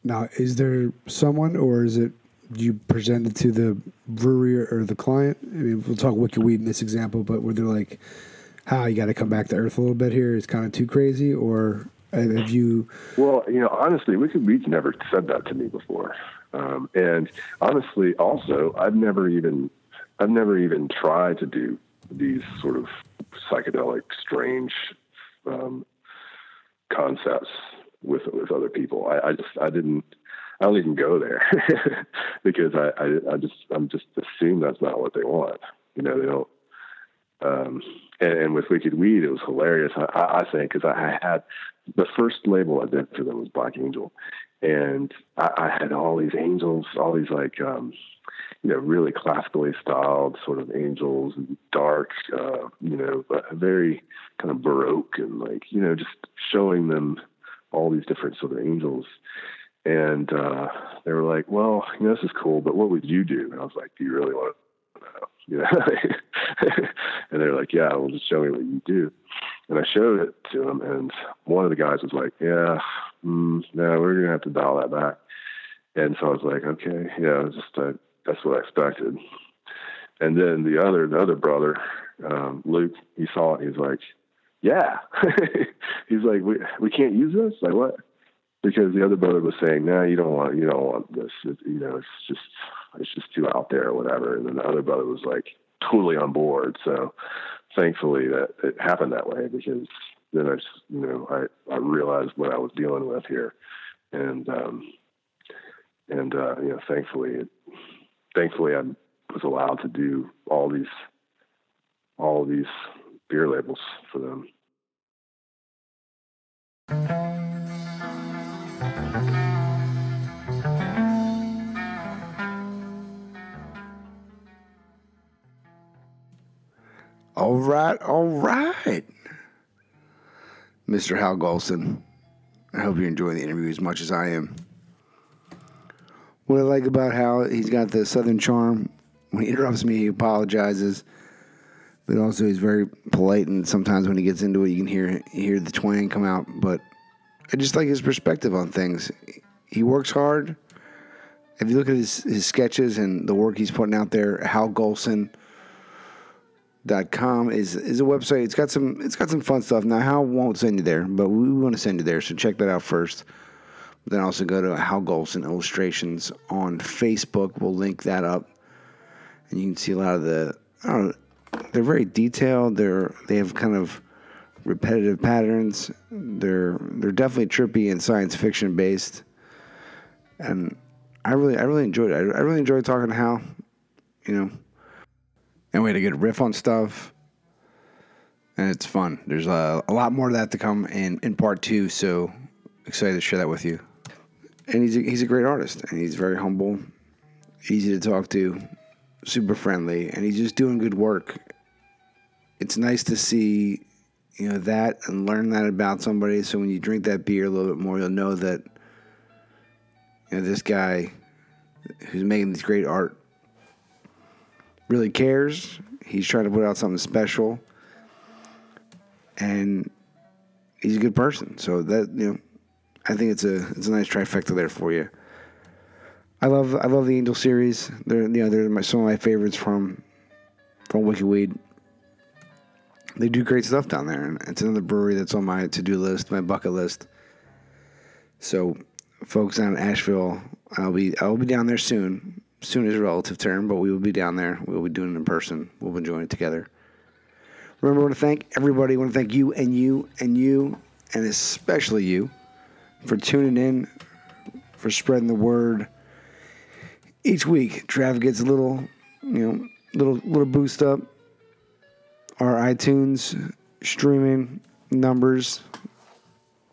Now, is there someone, or is it you presented to the brewery or the client? I mean, we'll talk Wicked Weed in this example, but were they like, "How you got to come back to earth a little bit here? It's kind of too crazy," or have you? Well, you know, honestly, Wicked Weed's never said that to me before, um, and honestly, also, I've never even, I've never even tried to do these sort of psychedelic, strange um, concepts with with other people. I, I just I didn't I don't even go there because I, I, I just I'm just assume that's not what they want. You know, they don't. Um, and, and with Wicked Weed, it was hilarious. I, I think because I, had the first label I did for them was Black Angel, and I, I had all these angels, all these like um, you know really classically styled sort of angels, and dark, uh, you know, very kind of baroque and like you know just showing them all these different sort of angels. And uh, they were like, well, you know, this is cool, but what would you do? And I was like, do you really want to know? You know? and they're like, yeah, well, just show me what you do. And I showed it to them, and one of the guys was like, yeah, mm, no, we're to have to dial that back. And so I was like, okay, yeah, just uh, that's what I expected. And then the other, the other brother, um, Luke, he saw it. He's like, yeah. he's like, we we can't use this. Like what? Because the other brother was saying, no, nah, you don't want you don't want this. It, you know, it's just it's just too out there or whatever. And then the other brother was like totally on board. So thankfully that it happened that way because then I just you know I I realized what I was dealing with here, and um, and uh, you know, thankfully, it, thankfully, I was allowed to do all these all these beer labels for them. All right, all right. Mr. Howell Golson. I hope you're enjoying the interview as much as I am. What I like about Howell, he's got the southern charm. When he interrupts me, he apologizes, but also he's very polite. And sometimes when he gets into it, you can hear hear the twang come out. But I just like his perspective on things. He works hard. If you look at his, his sketches and the work he's putting out there, Howell Golson com is is a website. It's got some it's got some fun stuff. Now Howell won't send you there, but we want to send you there, so check that out first. Then also go to Howell Golson Illustrations on Facebook. We'll link that up, and you can see a lot of the. I don't know, they're very detailed. They're they have kind of repetitive patterns. They're they're definitely trippy and science fiction based, and I really I really enjoyed it. I, I really enjoyed talking to Howell. You know and we had a good riff on stuff. And it's fun. There's a, a lot more of that to come in, in part two, so excited to share that with you. And he's a, he's a great artist, and he's very humble, easy to talk to, super friendly, and he's just doing good work. It's nice to see, you know, that and learn that about somebody. So when you drink that beer a little bit more, you'll know that, you know, this guy who's making this great art really cares. He's trying to put out something special, and he's a good person. So that you know, I think it's a it's a nice trifecta there for you. I love I love the Angel series. They're you know they're my, some of my favorites from from Wicked Weed. They do great stuff down there, and it's another brewery that's on my to do list, my bucket list. So, folks down in Asheville, I'll be I'll be down there soon soon is a relative term, but we will be down there. We'll be doing it in person. We'll be enjoying it together. Remember, I want to thank everybody. I want to thank you and you and you, and especially you, for tuning in, for spreading the word. Each week, Trav gets a little, you know, little little boost up. Our iTunes streaming numbers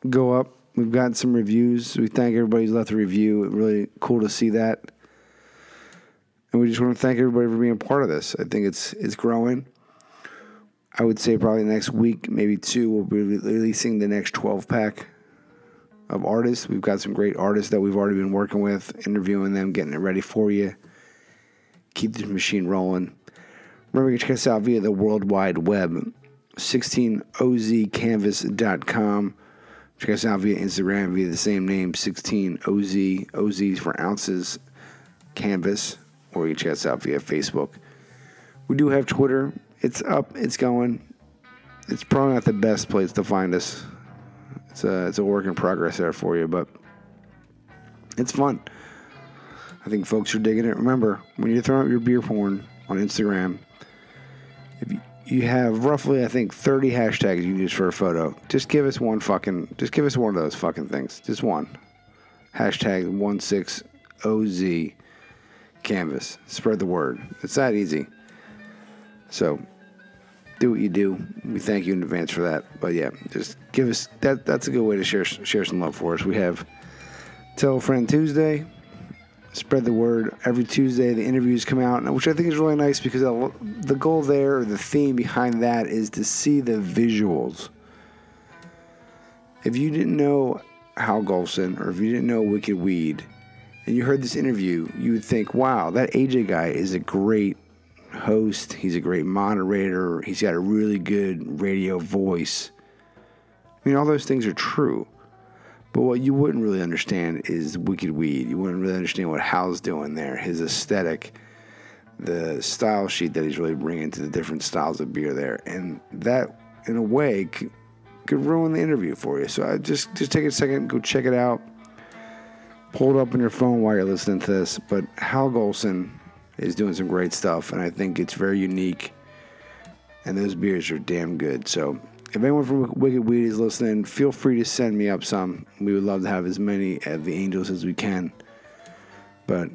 go up. We've gotten some reviews. We thank everybody who's left a review. Really cool to see that and we just want to thank everybody for being part of this. I think it's it's growing. I would say probably next week, maybe two, we'll be releasing the next 12 pack of artists. We've got some great artists that we've already been working with, interviewing them, getting it ready for you. Keep this machine rolling. Remember, you can check us out via the World Wide Web, 16ozcanvas.com. Check us out via Instagram via the same name, 16oz, OZs for ounces, canvas or you check us out via Facebook. We do have Twitter. It's up. It's going. It's probably not the best place to find us. It's a it's a work in progress there for you, but it's fun. I think folks are digging it. Remember, when you're throwing up your beer porn on Instagram, if you, you have roughly, I think, 30 hashtags you can use for a photo, just give us one fucking, just give us one of those fucking things. Just one. Hashtag 16OZ canvas. Spread the word. It's that easy. So do what you do. We thank you in advance for that. But yeah, just give us that. That's a good way to share share some love for us. We have Tell a Friend Tuesday. Spread the word every Tuesday. The interviews come out, which I think is really nice because the goal there, or the theme behind that, is to see the visuals. If you didn't know Howell Golson, or if you didn't know Wicked Weed, and you heard this interview, you would think, wow, that AJ guy is a great host. He's a great moderator. He's got a really good radio voice. I mean, all those things are true. But what you wouldn't really understand is Wicked Weed. You wouldn't really understand what Howell's doing there, his aesthetic, the style sheet that he's really bringing to the different styles of beer there. And that, in a way, could, could ruin the interview for you. So I just, just take a second, go check it out pull it up on your phone while you're listening to this. But Howell Golson is doing some great stuff, and I think it's very unique. And those beers are damn good. So if anyone from Wicked Weed is listening, feel free to send me up some. We would love to have as many of the Angels as we can. But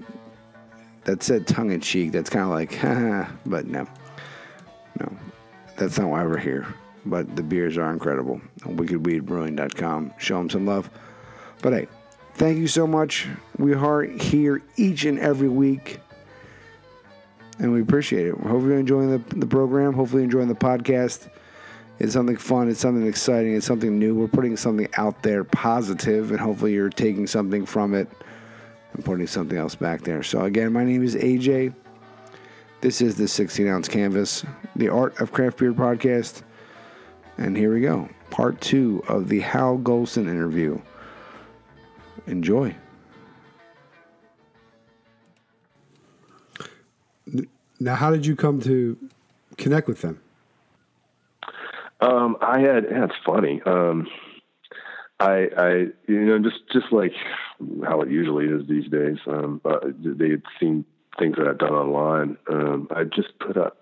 that said tongue in cheek, that's kind of like, but no. No, that's not why we're here. But the beers are incredible. WickedWeedBrewing.com. Show them some love. But hey, thank you so much. We are here each and every week. And we appreciate it. Hopefully, you're enjoying the, the program. Hopefully, enjoying the podcast. It's something fun. It's something exciting. It's something new. We're putting something out there positive, and hopefully, you're taking something from it and putting something else back there. So, again, my name is AJ. This is the 16 ounce canvas, the Art of Craft Beer podcast. And here we go. Part two of the Howell Golson interview. Enjoy. Now, how did you come to connect with them? Um, I had, yeah, it's funny. Um, I, I, you know, just, just like how it usually is these days. Um, uh, they had seen things that I've done online. Um, I just put up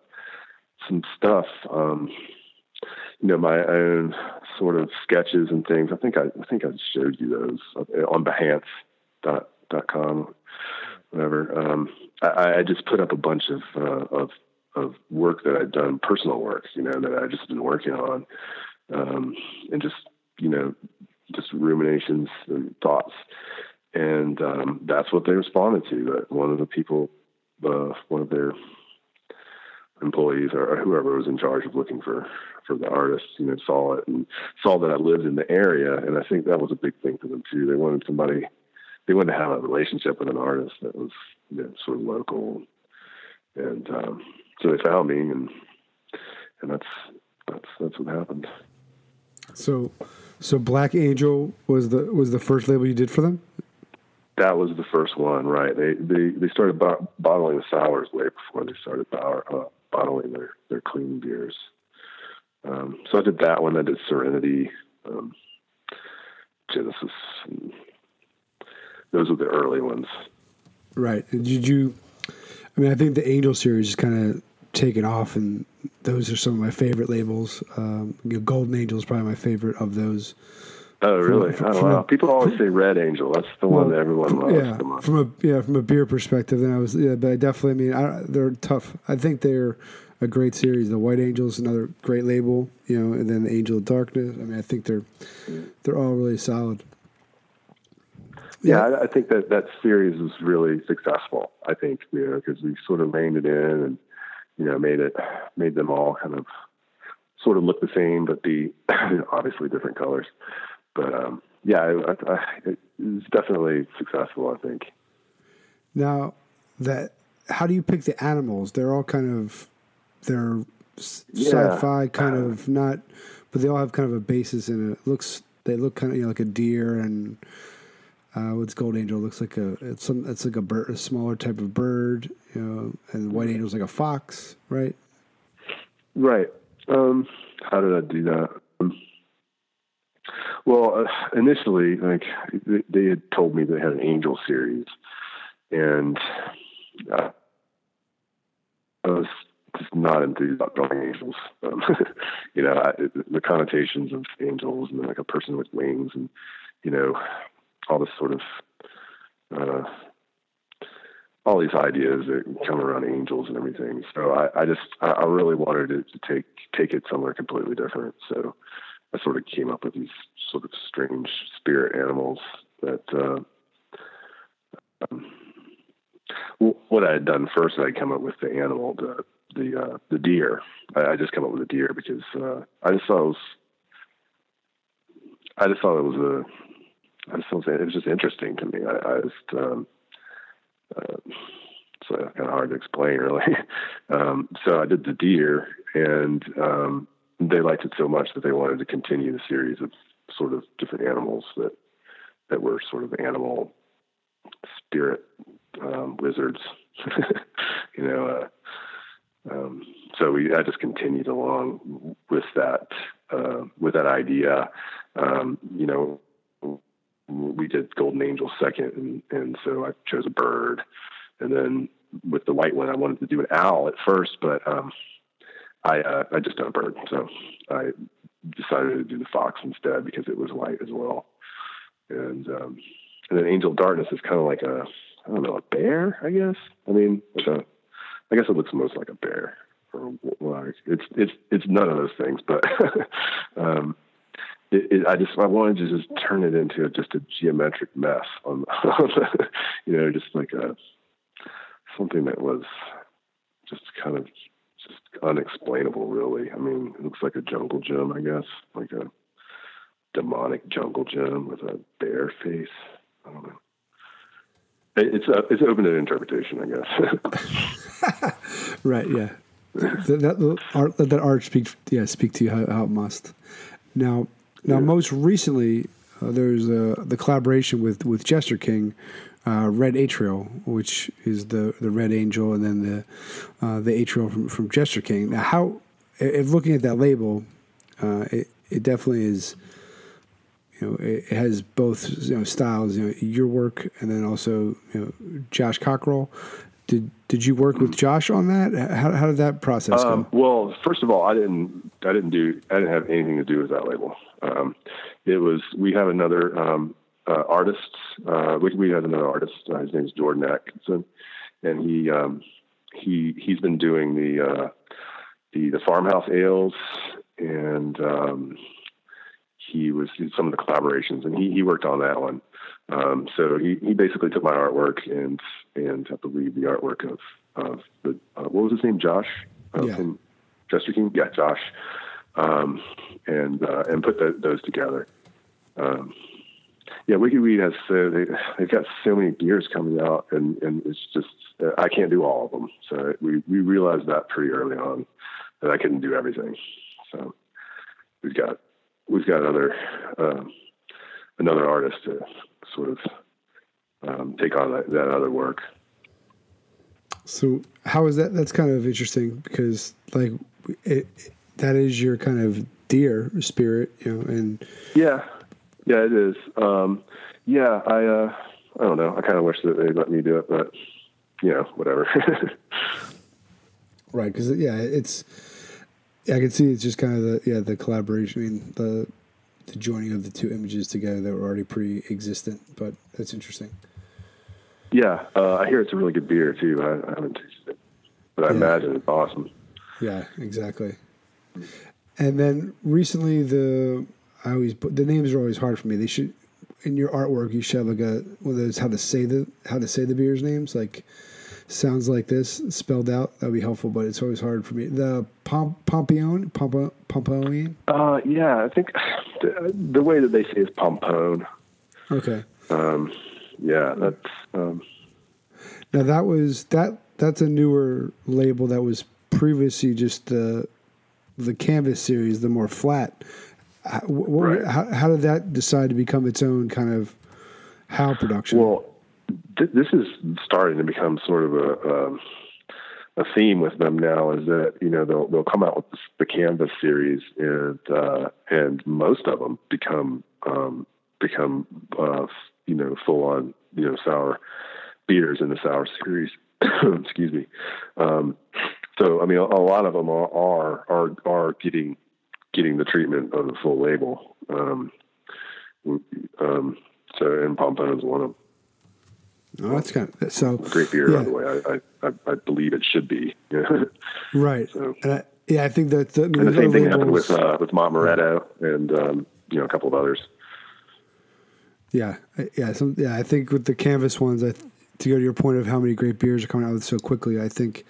some stuff, um, you know, my own sort of sketches and things. I think I, I think I showed you those on Behance dot dot com, whatever. Um, I, I just put up a bunch of uh, of of work that I'd done, personal work, you know, that I just been working on, um, and just you know, just ruminations and thoughts, and um, that's what they responded to. That one of the people, uh, one of their employees or whoever was in charge of looking for for the artists, you know, saw it and saw that I lived in the area, and I think that was a big thing for them too. They wanted somebody, they wanted to have a relationship with an artist that was you know, sort of local, and um, so they found me, and and that's that's that's what happened. So, so Black Angel was the was the first label you did for them. That was the first one, right? They they they started bo- bottling the sours way before they started bar, uh, bottling their their clean beers. Um, so I did that one. I did Serenity, um, Genesis. those were the early ones. Right. Did you? I mean, I think the Angel series is kind of taken off, and those are some of my favorite labels. Um, you know, Golden Angel is probably my favorite of those. Oh, really? From, oh, wow. A, People always say Red Angel. That's the well, one that everyone loves. Yeah, from a yeah from a beer perspective, then I was yeah, but I definitely. I mean, I, they're tough. I think they're a great series. The White Angels, another great label, you know, and then the Angel of Darkness. I mean, I think they're they're all really solid. Yeah, yeah I, I think that that series was really successful. I think you know because we sort of reined it in and you know made it made them all kind of sort of look the same but be obviously different colors. But um, yeah, I, I, it was definitely successful. I think. Now that how do you pick the animals? They're all kind of they're yeah. sci-fi kind of not, but they all have kind of a basis in it. it looks they look kind of you know, like a deer and uh, what's gold angel? Looks like a it's some it's like a bird a smaller type of bird you know and white angel's like a fox right? Right. Um, how did I do that? Um, well uh, initially like they, they had told me they had an angel series and uh, I was just not enthused about drawing angels. Um, you know, I, the connotations of angels and like a person with wings and, you know, all this sort of, uh, all these ideas that come around angels and everything. So I, I just, I really wanted to, to take, take it somewhere completely different. So I sort of came up with these sort of strange spirit animals that, uh, um, what I had done first, I had come up with the animal, the the uh, the deer. I, I, just come up with a deer because uh, I just thought it was. I just thought it was a. I just thought it was just interesting to me. I, I just. Um, uh, it's kind of hard to explain, really. um, so I did the deer, and um, they liked it so much that they wanted to continue the series of sort of different animals that that were sort of animal spirit um, wizards. you know, uh, um, so we, I just continued along with that, uh, with that idea. Um, you know, we did Golden Angel second, and, and so I chose a bird. And then with the white one, I wanted to do an owl at first, but um, I uh, I just done a bird. So I decided to do the fox instead because it was white as well. And um, and then Angel Darkness is kind of like a I don't know a bear, I guess. I mean, like a I guess it looks most like a bear. Or well, it's it's it's none of those things, but um, it, it, I just I wanted to just turn it into just a geometric mess on, on you know, just like a something that was just kind of just unexplainable, really. I mean, it looks like a jungle gym, I guess, like a demonic jungle gym with a bear face. I don't know. It's a, it's open to interpretation, I guess. right. Yeah. that, that art that art speak yeah speak to you how, how it must. Now now yeah. most recently uh, there's uh, the collaboration with with Jester King, uh, Red Atrial, which is the the Red Angel, and then the uh, the Atrial from from Jester King. Now how if looking at that label, uh, it it definitely is you know, it, has both you know styles. You know, your work, and then also you know Josh Cockrell. Did did you work with Josh on that? How, how did that process um, go? Well, first of all, I didn't I didn't do I didn't have anything to do with that label. Um, it was we have another um, uh, artist. Uh, we we had another artist. Uh, his name is Jordan Atkinson, and he um, he he's been doing the uh, the the farmhouse ales and um, he was some of the collaborations, and he he worked on that one. Um, so he he basically took my artwork and and I believe the artwork of of the uh, what was his name, Josh uh, yeah. from Jester King, yeah, Josh, um, and uh, and put the, those together. Um, yeah, Wicked Weed has uh, they they've got so many beers coming out, and and it's just uh, I can't do all of them. So we we realized that pretty early on that I couldn't do everything. So we've got we've got other um, another artist to sort of um, take on that, that, other work. So how is that? That's kind of interesting because like it, that is your kind of deer spirit, you know, and yeah, yeah, it is. Um, yeah, I uh, I don't know. I kind of wish that they'd let me do it, but you know, whatever. right, because yeah, it's yeah, I can see it's just kind of the yeah the collaboration. I mean the the joining of the two images together that were already pre-existent, but that's interesting. Yeah, uh, I hear it's a really good beer too. I, I haven't tasted it, but I yeah. imagine it's awesome. Yeah, exactly. And then recently, the I always put, the names are always hard for me. They should in your artwork you should have like a one of those how to say the how to say the beer's names like sounds like this spelled out, that'd be helpful. But it's always hard for me. The Pomp Pompione, Pompa, Pompone. Uh, yeah, I think the, the, way that they say is Pompone. Okay. Um, yeah, that's. Um, now that was that. That's a newer label that was previously just the the canvas series, the more flat. What, right. how, how did that decide to become its own kind of how production? Well, this is starting to become sort of a, um, a theme with them now is that you know they'll they'll come out with the, the Canvas series and uh, and most of them become um, become uh, you know full on you know sour beers in the sour series. Excuse me. Um, so I mean, a, a, lot of them are, are are are getting getting the treatment of the full label. Um, um, so and Pompano is one of them. Oh, that's kind of so. Great beer, yeah. by the way. I, I, I believe it should be. right. So, I, yeah, I think that. The, I and the same thing happened with uh, with Montmoretto and um, you know a couple of others. Yeah, yeah, some, yeah. I think with the canvas ones, I, to go to your point of how many great beers are coming out so quickly, I think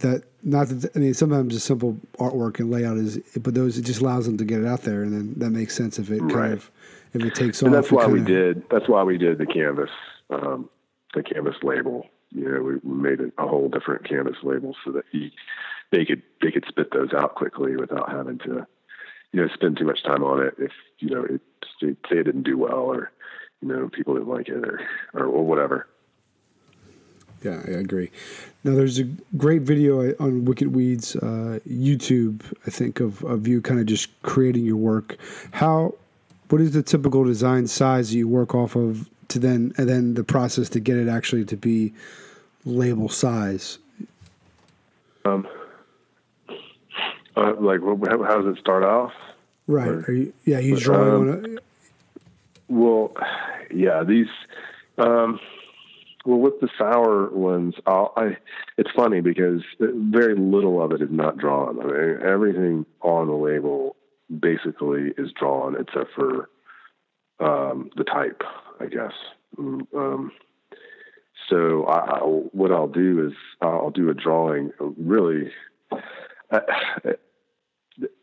that not that I mean sometimes a simple artwork and layout is, but those it just allows them to get it out there, and then that makes sense if it right. kind of if it takes and off. That's why we did. That's why we did the canvas um, the canvas label. You know, we, made a, whole different canvas label so that he, they could they could spit those out quickly without having to, you know, spend too much time on it if you know it, it didn't do well or you know people didn't like it or or, or whatever. Yeah, I agree. Now, there's a great video on Wicked Weeds uh, YouTube, I think, of, of you kind of just creating your work. How, what is the typical design size that you work off of to then and then the process to get it actually to be label size? Um, uh, like how, how, does it start off? Right. Or, Are you, yeah, you drawing um, Well, Yeah, these. Um, well, with the sour ones, I'll, I it's funny because very little of it is not drawn. I mean, everything on the label basically is drawn except for um, the type, I guess. Mm, um, so I, I, what I'll do is I'll do a drawing, really, uh,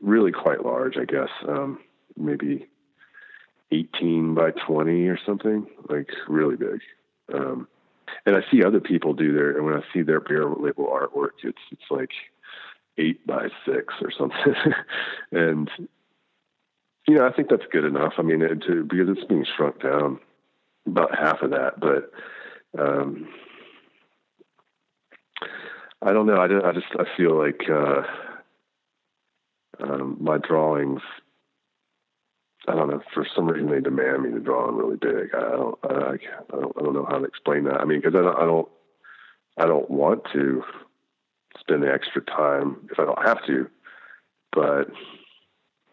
really quite large, I guess, um, maybe 18 by 20 or something, like really big. Um, and I see other people do their, and when I see their beer label artwork, it's it's like eight by six or something, and you know I think that's good enough. I mean, to, because it's being shrunk down about half of that, but um, I don't know. I, I just I feel like uh, um, my drawings I don't know. For some reason, they demand me to draw them really big. I don't. I, I don't. I don't know how to explain that. I mean, because I don't. I don't. I don't want to spend the extra time if I don't have to, but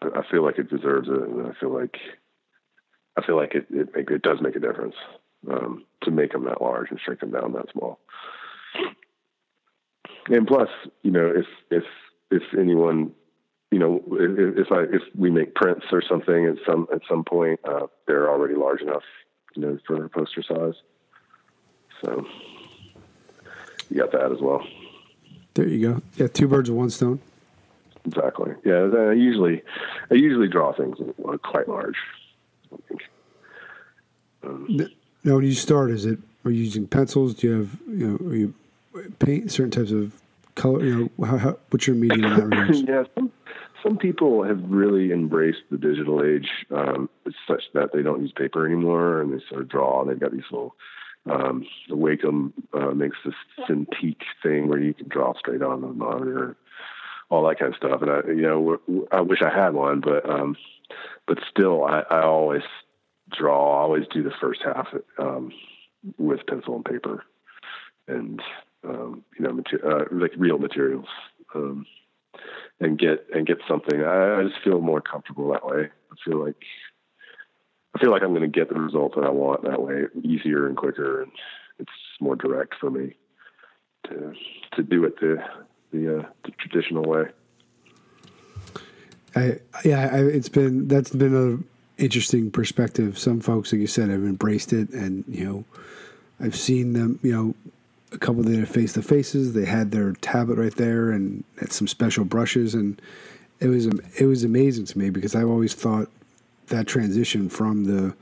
I feel like it deserves it, and I feel like I feel like it it, make, it does make a difference um, to make them that large and shrink them down that small. And plus, you know, if if if anyone you know, if, if I if we make prints or something at some at some point, uh, they're already large enough, you know, for their poster size. So you got that as well. There you go. Yeah, two birds with one stone. Exactly. Yeah, I usually I usually draw things quite large. I think. Um, now, when you start, is it are you using pencils? Do you have you know are you paint certain types of color? You know, how, how what's your medium in that regard? yeah, some, some people have really embraced the digital age um, such that they don't use paper anymore and they sort of draw. And They've got these little um, the Wacom uh, makes this Cintiq thing where you can draw straight on the monitor, all that kind of stuff. And I, you know, I wish I had one, but um, but still, I, I always draw. I always do the first half um, with pencil and paper, and um, you know, mater- uh, like real materials. Um, and get and get something. I, I just feel more comfortable that way. I feel like I feel like I'm going to get the result that I want that way, easier and quicker, and it's more direct for me to to do it the the, uh, the traditional way. I, yeah, I, it's been that's been an interesting perspective. Some folks, like you said, have embraced it, and you know, I've seen them, you know, a couple of their face to faces. They had their tablet right there and some special brushes, and it was it was amazing to me because I've always thought that transition from the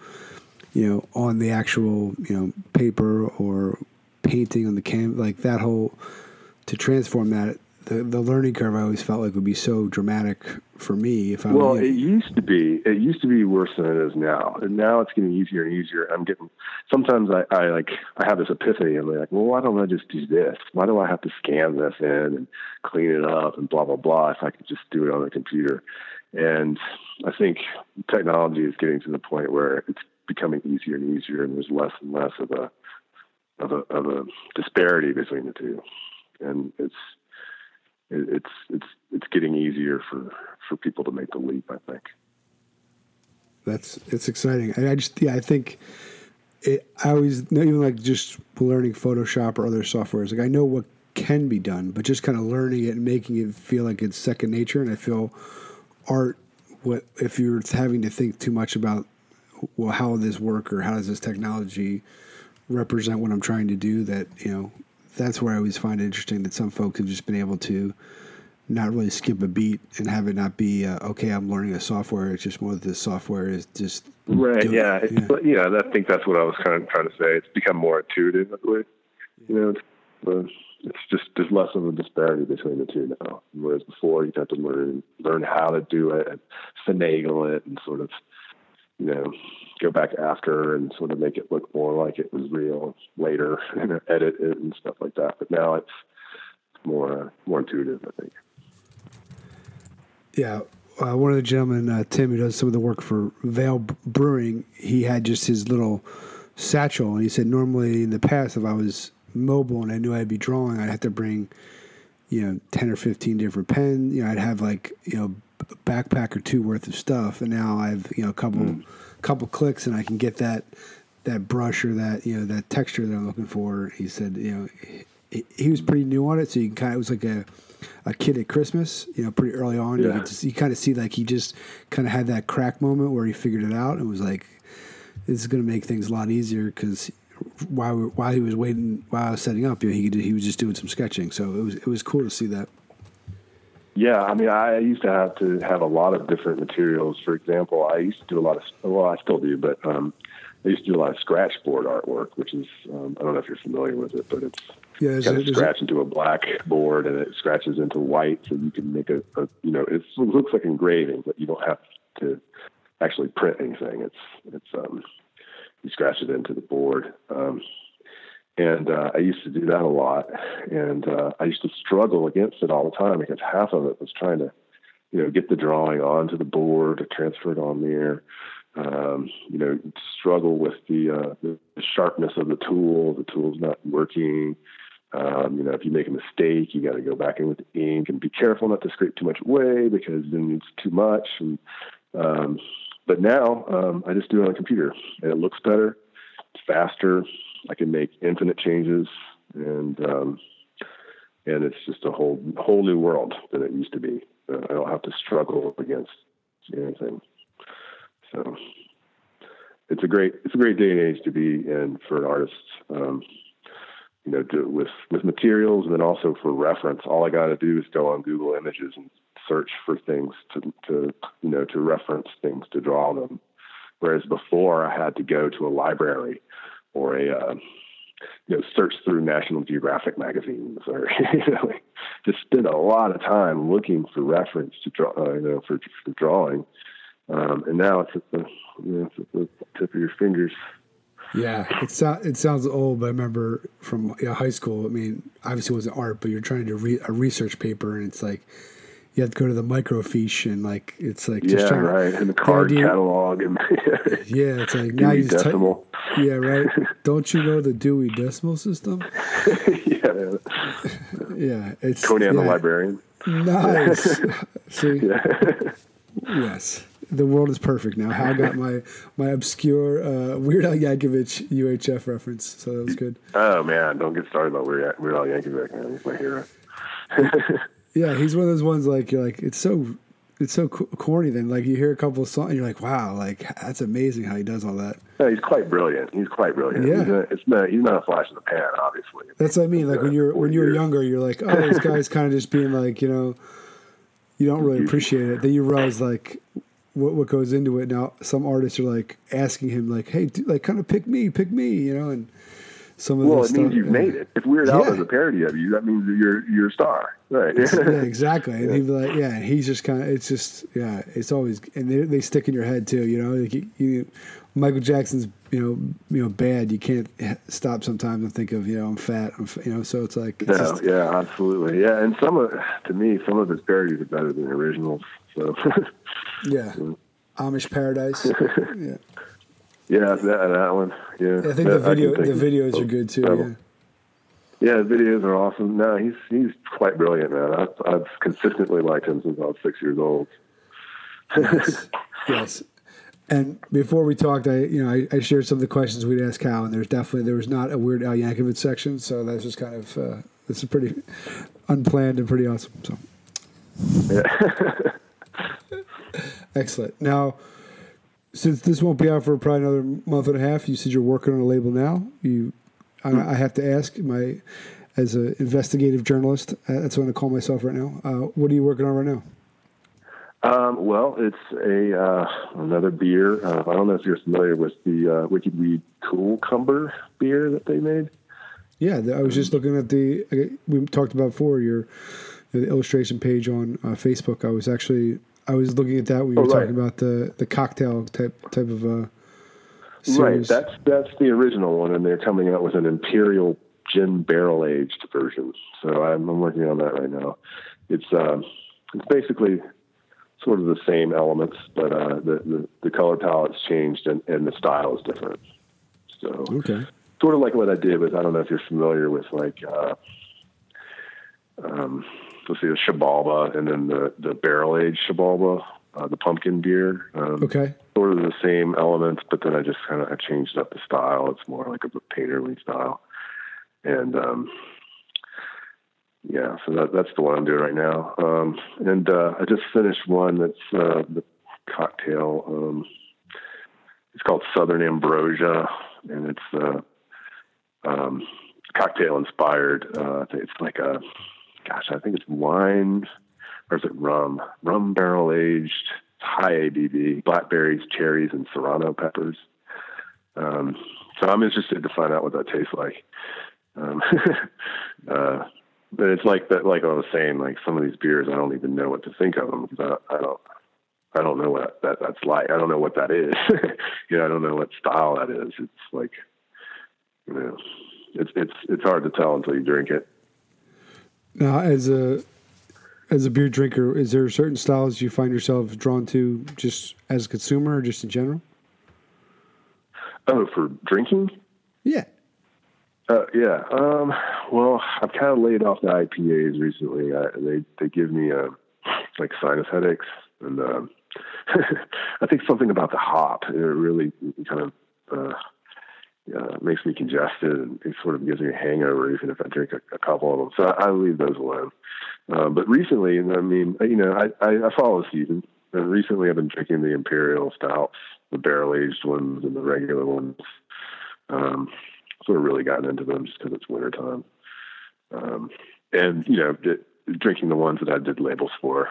you know on the actual you know paper or painting on the can like that whole to transform that the the learning curve I always felt like would be so dramatic for me if I well it used to be it used to be worse than it is now. And now it's getting easier and easier. I'm getting sometimes I, I like I have this epiphany. And I'm like well why don't I just do this? Why do I have to scan this in and clean it up and blah blah blah if I could just do it on the computer? And I think technology is getting to the point where it's becoming easier and easier and there's less and less of a of a of a disparity between the two and it's it's it's it's getting easier for for people to make the leap. I think that's it's exciting. I, just yeah, I think it, I always even like just learning Photoshop or other softwares. Like I know what can be done, but just kind of learning it and making it feel like it's second nature. And I feel art. What if you're having to think too much about well, how will this work or how does this technology represent what I'm trying to do? That you know that's where I always find it interesting that some folks have just been able to not really skip a beat and have it not be uh, okay. I'm learning a software. It's just more that the software is just right. Yeah, it. yeah. But, yeah, I think that's what I was kind of trying to say. It's become more intuitive. Way. You know, it's, it's just there's less of a disparity between the two now. Whereas before, you'd have to learn learn how to do it and finagle it and sort of you know go back after and sort of make it look more like it was real later and edit it and stuff like that. But now it's more uh, more intuitive, I think. Yeah, uh, one of the gentlemen, uh, Tim, who does some of the work for Veil Brewing, he had just his little satchel, and he said normally in the past, if I was mobile and I knew I'd be drawing, I'd have to bring, you know, ten or fifteen different pens. You know, I'd have like you know backpack or two worth of stuff, and now I've you know a couple. Mm couple clicks and I can get that that brush or that you know that texture that I'm looking for. He said, you know, he, he was pretty new on it, so you can kind of it was like a a kid at Christmas, you know, pretty early on. You, Yeah. just, you kind of see like he just kind of had that crack moment where he figured it out and was like, this is going to make things a lot easier because while while he was waiting, while I was setting up, you know, he could, he was just doing some sketching. So it was it was cool to see that. Yeah, I mean, I used to have to have a lot of different materials. For example, I used to do a lot of, well, I still do, but um, I used to do a lot of scratch board artwork, which is, um, I don't know if you're familiar with it, but it's Yeah, there's kind a- of scratch into a black board and it scratches into white, so you can make a, a you know, it looks like engraving, but you don't have to actually print anything. It's, it's, um, you scratch it into the board. Um, and uh, I used to do that a lot, and uh, I used to struggle against it all the time because half of it was trying to, you know, get the drawing onto the board, transfer it on there. Um, you know, struggle with the, uh, the sharpness of the tool. The tool's not working. Um, you know, if you make a mistake, you got to go back in with the ink and be careful not to scrape too much away because then it's too much. And um, but now um, I just do it on a computer, and it looks better. It's faster. I can make infinite changes, and um, and it's just a whole whole new world than it used to be. Uh, I don't have to struggle against anything. So it's a great it's a great day and age to be in for artists. Um, you know, to, with with materials, and then also for reference. All I got to do is go on Google Images and search for things to to you know to reference things to draw them. Whereas before, I had to go to a library or a uh, you know search through National Geographic magazines or you know just spend a lot of time looking for reference to draw uh, you know for, for drawing. Um, and now it's at the you know it's at the tip of your fingers. Yeah, it so, it sounds old, but I remember from you know, high school. I mean, obviously it wasn't art, but you're trying to read a research paper, and it's like you have to go to the microfiche, and like it's like just yeah, trying right. And the card idea- catalog and Yeah, it's like now you just type- Decimal. yeah, right. Don't you know the Dewey Decimal System? yeah, Yeah, it's Conan the librarian. Nice. See, Yeah. yes, the world is perfect now. Howell got my my obscure uh, Weird Al Yankovic UHF reference, so that was good. oh man, don't get started about Weird, Weird Al Yankovic, man. He's my hero. Yeah, he's one of those ones like you're like it's so it's so corny. Then like you hear a couple of songs, and you're like, wow, like that's amazing how he does all that. No, he's quite brilliant. He's quite brilliant. Yeah. He's a, it's not, he's not a flash in the pan, obviously. That's what I mean. Like when you're when you were Weird. younger, you're like, oh, this guy's kind of just being like, you know, you don't really appreciate it. Then you realize like what what goes into it. Now some artists are like asking him like, hey, do, like kind of pick me, pick me, you know, and some of Well, the it means you've made it. If Weird Al Yeah. is a parody of you, that means that you're you're a star, right? yeah, exactly. And he'd be like, yeah, he's just kind of, it's just, yeah, it's always, and they, they stick in your head too, you know, like you, you, Michael Jackson's, you know, you know, bad. You can't stop sometimes and think of, you know, I'm fat, I'm, f- you know, so it's like, it's No, just, yeah, absolutely. Yeah, and some of to me, some of his parodies are better than the originals. So yeah, Amish Paradise. yeah. Yeah, that that one. Yeah, I think the That- can video, think the videos are good too. Yeah. Yeah, the videos are awesome. No, he's he's quite brilliant, man. I've, I've consistently liked him since I was six years old. yes. yes. And before we talked, I you know I, I shared some of the questions we'd ask Cal, and there's definitely there was not a weird Al Yankovic section, so that's just kind of uh, this is pretty unplanned and pretty awesome. So yeah. excellent. Now, since this won't be out for probably another month and a half, you said you're working on a label now. You, I, I have to ask my as an investigative journalist. uh, That's what I call myself right now. Uh, what are you working on right now? Um, well, it's a uh, another beer. Uh, I don't know if you're familiar with the uh, Wicked Weed Cool Cumber beer that they made. Yeah, I was just looking at the we talked about before your the illustration page on uh, Facebook. I was actually I was looking at that We you Oh, were right. talking about the the cocktail type type of uh, Right, that's that's the original one, and they're coming out with an imperial gin barrel aged version. So I'm, I'm working on that right now. It's um, it's basically sort of the same elements, but uh, the, the the color palette's changed and, and the style is different. So okay. sort of like what I did with I don't know if you're familiar with like uh, um, let's see the Xibalba and then the the barrel aged Xibalba, uh, the pumpkin beer. Um, Okay. sort of the same elements, but then I just kind of I changed up the style. It's more like a painterly style, and um, yeah, so that, that's the one I'm doing right now. Um, and uh, I just finished one that's uh, the cocktail. Um, it's called Southern Ambrosia, and it's uh, um, cocktail inspired. Uh, it's like a, gosh, I think it's wine or is it rum? Rum barrel aged, high ABV, blackberries, cherries, and serrano peppers. Um, so I'm interested to find out what that tastes like. Um, uh, but it's like that, like I was saying, like some of these beers, I don't even know what to think of them because I, I don't, I don't know what that that's like. I don't know what that is. you know, I don't know what style that is. It's like, you know, it's it's it's hard to tell until you drink it. Now, as a as a beer drinker, is there certain styles you find yourself drawn to, just as a consumer, or just in general? Oh, for drinking? Yeah. Uh, yeah. Um, well, I've kind of laid off the IPAs recently. I, they they give me uh, like sinus headaches, and um, I think something about the hop it really kind of uh, uh, makes me congested and it sort of gives me a hangover even if I drink a, a couple of them. So I, I leave those alone. Uh, but recently, I mean, you know, I, I, I follow the season. And recently, I've been drinking the imperial stouts, the barrel aged ones, and the regular ones. Um, sort of really gotten into them just because it's wintertime. Um, and you know, it, drinking the ones that I did labels for.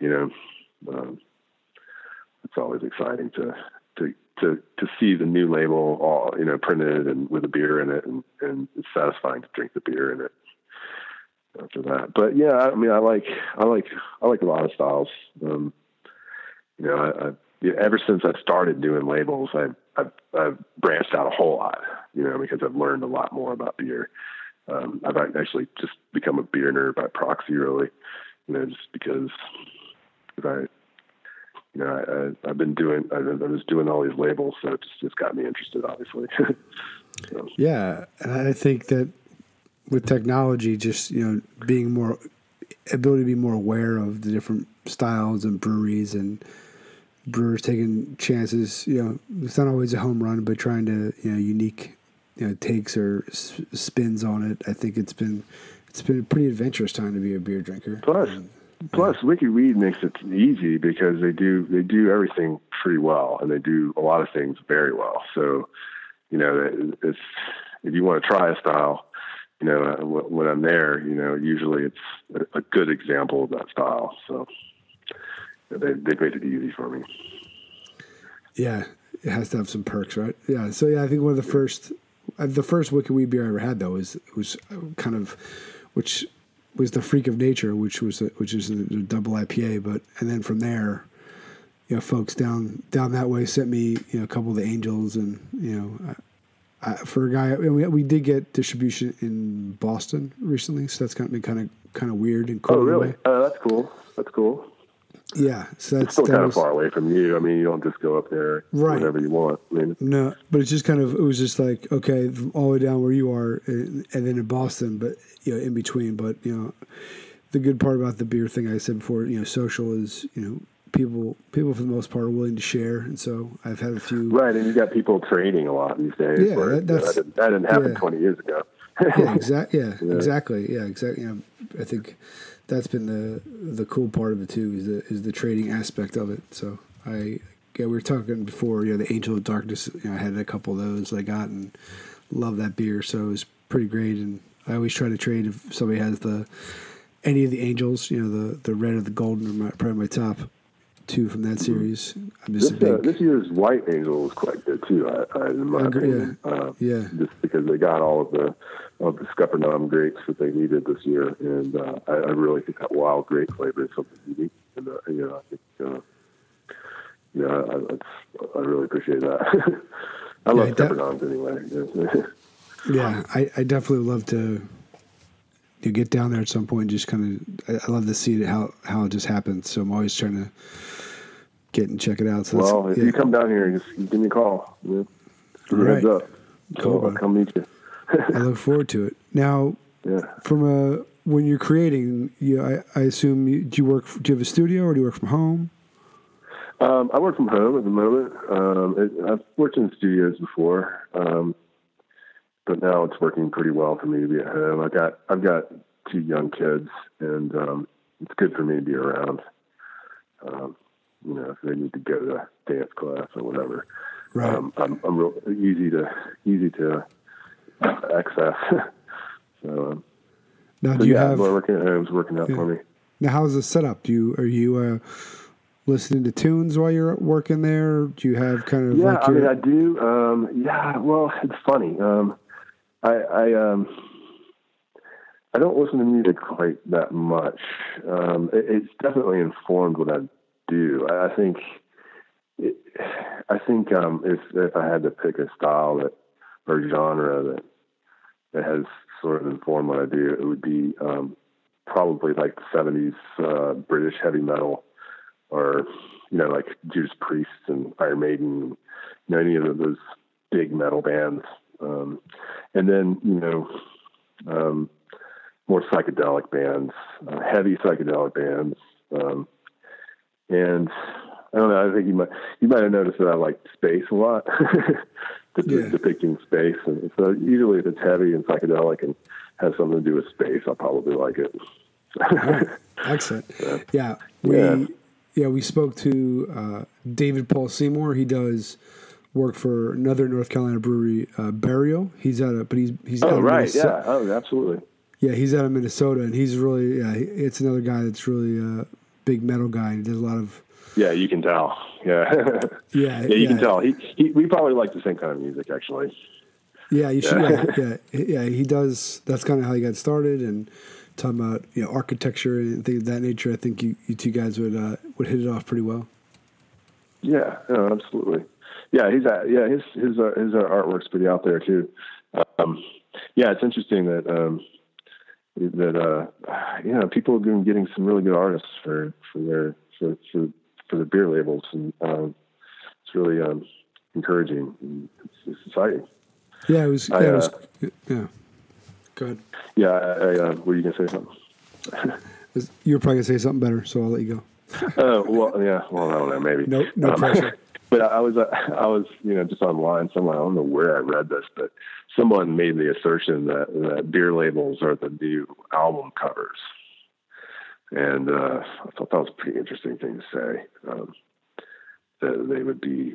You know, um, it's always exciting to to to see the new label all you know printed and with a beer in it, and and it's satisfying to drink the beer in it after that. But yeah, I mean, I like I like I like a lot of styles. Um, you know, I, I ever since I started doing labels, I I've, I've branched out a whole lot. You know, because I've learned a lot more about beer. Um, I've actually just become a beer nerd by proxy, really. You know, just because I you know, I, have been doing, I, I, was doing all these labels, so it's just got me interested, obviously. so. Yeah, and I think that with technology, just you know, being more ability to be more aware of the different styles and breweries and brewers taking chances. You know, it's not always a home run, but trying to you know unique you know takes or spins on it. I think it's been it's been a pretty adventurous time to be a beer drinker. Plus, Plus, Wicked Weed makes it easy because they do they do everything pretty well, and they do a lot of things very well. So, you know, it's if you want to try a style, you know, uh, when I'm there, you know, usually it's a good example of that style. So, they they made it easy for me. Yeah, it has to have some perks, right? Yeah. So yeah, I think one of the first, uh, the first Wicked Weed beer I ever had though was was kind of, which was the Freak of Nature, which was a, which is a, a double IPA. But and then from there, you know, folks down down that way sent me you know a couple of the Angels, and you know, I, I, for a guy, we, we did get distribution in Boston recently, so that's kind of been kind of kind of weird and cool. Oh, really? Uh, that's cool. That's cool. Yeah, so that's still that kind was, of far away from you. I mean, you don't just go up there right. whenever you want. I mean, no, but it's just kind of it was just like okay, all the way down where you are, and, and then in Boston, but you know, in between. But you know, the good part about the beer thing I said before, you know, social is you know people people for the most part are willing to share, and so I've had a few. Right, and you got people trading a lot these days. Yeah, that, that's, that, didn't, that didn't happen yeah. twenty years ago. yeah, exactly. Yeah, yeah, exactly. Yeah, exactly. You know, I think that's been the the cool part of it too is the is the trading aspect of it. So I yeah we were talking before you know the Angel of Darkness you know I had a couple of those I got and love that beer so it was pretty great and I always try to trade if somebody has the any of the Angels you know the the red or the golden are my, probably my top two from that series. I'm just this, a uh, this year's White Angel was quite good too. I, I in my I agree, opinion, uh, yeah. just because they got all of the of the Scuppernong grapes that they needed this year, and uh, I, I really think that wild grape flavor is something unique. And uh, you know, I think uh, yeah, I, I, I really appreciate that. I love Yeah, anyway. Yeah, I, I definitely love to you get down there at some point. And just kind of, I, I love to see it, how how it just happens. So I'm always trying to get and check it out. So well, if yeah. you come down here, just give me a call. Yeah. Give me a heads right. up. Cool, I'll come meet you. I look forward to it. Now, Yeah. from a when you're creating, you I, I assume you, do you work? Do you have a studio or do you work from home? Um, I work from home at the moment. Um, it, I've worked in studios before, um, but now it's working pretty well for me to be at home. I got I've got two young kids, and um, it's good for me to be around. Um, you know, if they need to go to dance class or whatever, Right. um, I'm I'm real easy to easy to access. so, um, now, so do you yeah, have working at home is working out Yeah. for me. now? How's the setup? Do you are you uh, listening to tunes while you're working there? Do you have kind of Yeah, like I mean, I do. Um, yeah, well, it's funny. Um, I, I, um, I don't listen to music quite that much. Um, it, it's definitely informed what I do. I, think, it, I think um, if if I had to pick a style that or genre that that has sort of informed what I do, it would be um, probably like the '70s uh, British heavy metal or you know, like Judas Priest and Iron Maiden, you know, any of those big metal bands. Um, and then, you know, um, more psychedelic bands, uh, heavy psychedelic bands. Um, and I don't know, I think you might, you might have noticed that I like space a lot, Yeah. depicting space. And so usually if it's heavy and psychedelic and has something to do with space, I'll probably like it. Excellent. Yeah, we Yeah. yeah. we spoke to uh, David Paul Seymour. He does work for another North Carolina brewery, uh, Burial. He's out of, but he's he's out oh, of right. Minnesota. Yeah. Oh, absolutely. Yeah, he's out of Minnesota, and he's really yeah. It's another guy that's really a big metal guy. He does a lot of Yeah, you can tell. Yeah. yeah. yeah, you can tell. He, he, we probably like the same kind of music, actually. Yeah, you should. Yeah. Yeah, yeah, yeah. He does. That's kind of how he got started, and talking about you know architecture and things of that nature. I think you, you two guys would uh, would hit it off pretty well. Yeah, no, absolutely. Yeah, he's uh, yeah his his uh, his uh, artwork's pretty out there too. Um, yeah, it's interesting that um, that uh, you know people have been getting some really good artists for for their for for, for the beer labels, and um, it's really um, encouraging. And It's, it's exciting. Yeah, it was. Yeah, I, it was, uh, yeah. Go ahead. Yeah, I, I, uh, were you gonna say something? You were probably gonna say something better, so I'll let you go. Oh well, yeah. Well, I don't know. Maybe No- no pressure. But I was, uh, I was, you know, just online. Someone I don't know where I read this, but someone made the assertion that, that beer labels are the new album covers, and uh, I thought that was a pretty interesting thing to say. Um, that they would be,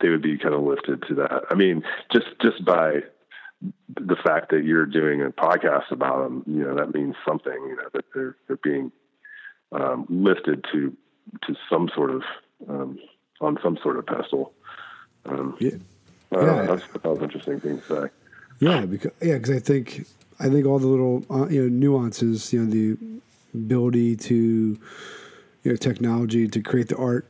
they would be kind of lifted to that. I mean, just just by the fact that you're doing a podcast about them, you know, that means something. You know, that they're they're being um, lifted to to some sort of um, on some sort of pedestal. Um, Yeah. I know, that's, that was interesting thing to say. Yeah, because yeah, because I think I think all the little uh, you know nuances, you know, the ability to you know technology to create the art,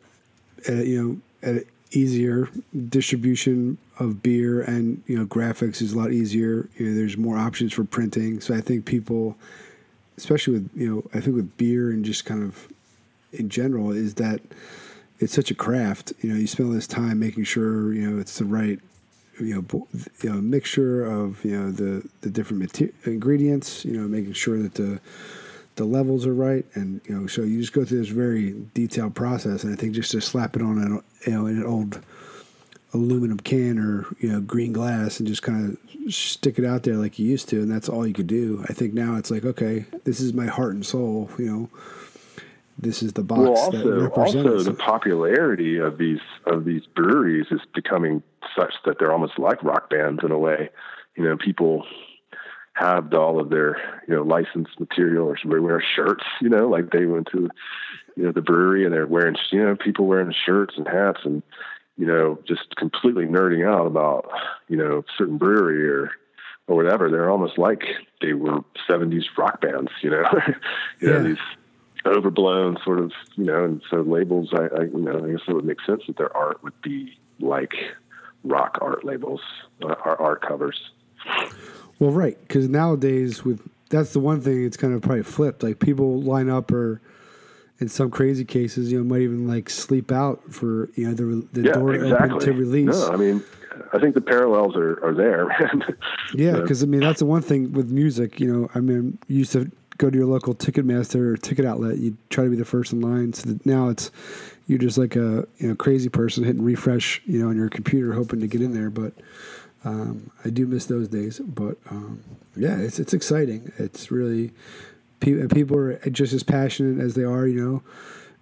at, you know, at easier distribution of beer and you know graphics is a lot easier. You know, there's more options for printing, so I think people, especially with you know, I think with beer and just kind of in general, is that it's such a craft. You know, you spend all this time making sure you know it's the right you know, you know, mixture of you know the the different mater- ingredients. You know, making sure that the the levels are right, and you know, so you just go through this very detailed process. And I think just to slap it on an you know in an old aluminum can or you know green glass and just kind of stick it out there like you used to, and that's all you could do. I think now it's like, okay, this is my heart and soul. You know, this is the box Well, that also, represents. also the it. popularity of these of these breweries is becoming such that they're almost like rock bands in a way. You know, people have all of their you know licensed material or they wear shirts. You know, like they went to you know the brewery and they're wearing you know people wearing shirts and hats and you know just completely nerding out about you know certain brewery or or whatever. They're almost like they were '70s rock bands. You know, you know Yeah. these overblown sort of you know and so labels I, I you know i guess it would make sense that their art would be like rock art labels uh, art, covers Well, right, because nowadays with that's the one thing it's kind of probably flipped. Like people line up or in some crazy cases, you know, might even like sleep out for you know the the yeah door to open to release. no i mean i think the parallels are, are there. Yeah, So, because I mean that's the one thing with music. You know, I mean, you used to go to your local Ticketmaster or ticket outlet, you try to be the first in line. So that now it's you're just like a you know crazy person hitting refresh, you know, on your computer hoping to get in there. But um, I do miss those days. But um, yeah, it's it's exciting. It's really people are just as passionate as they are, you know.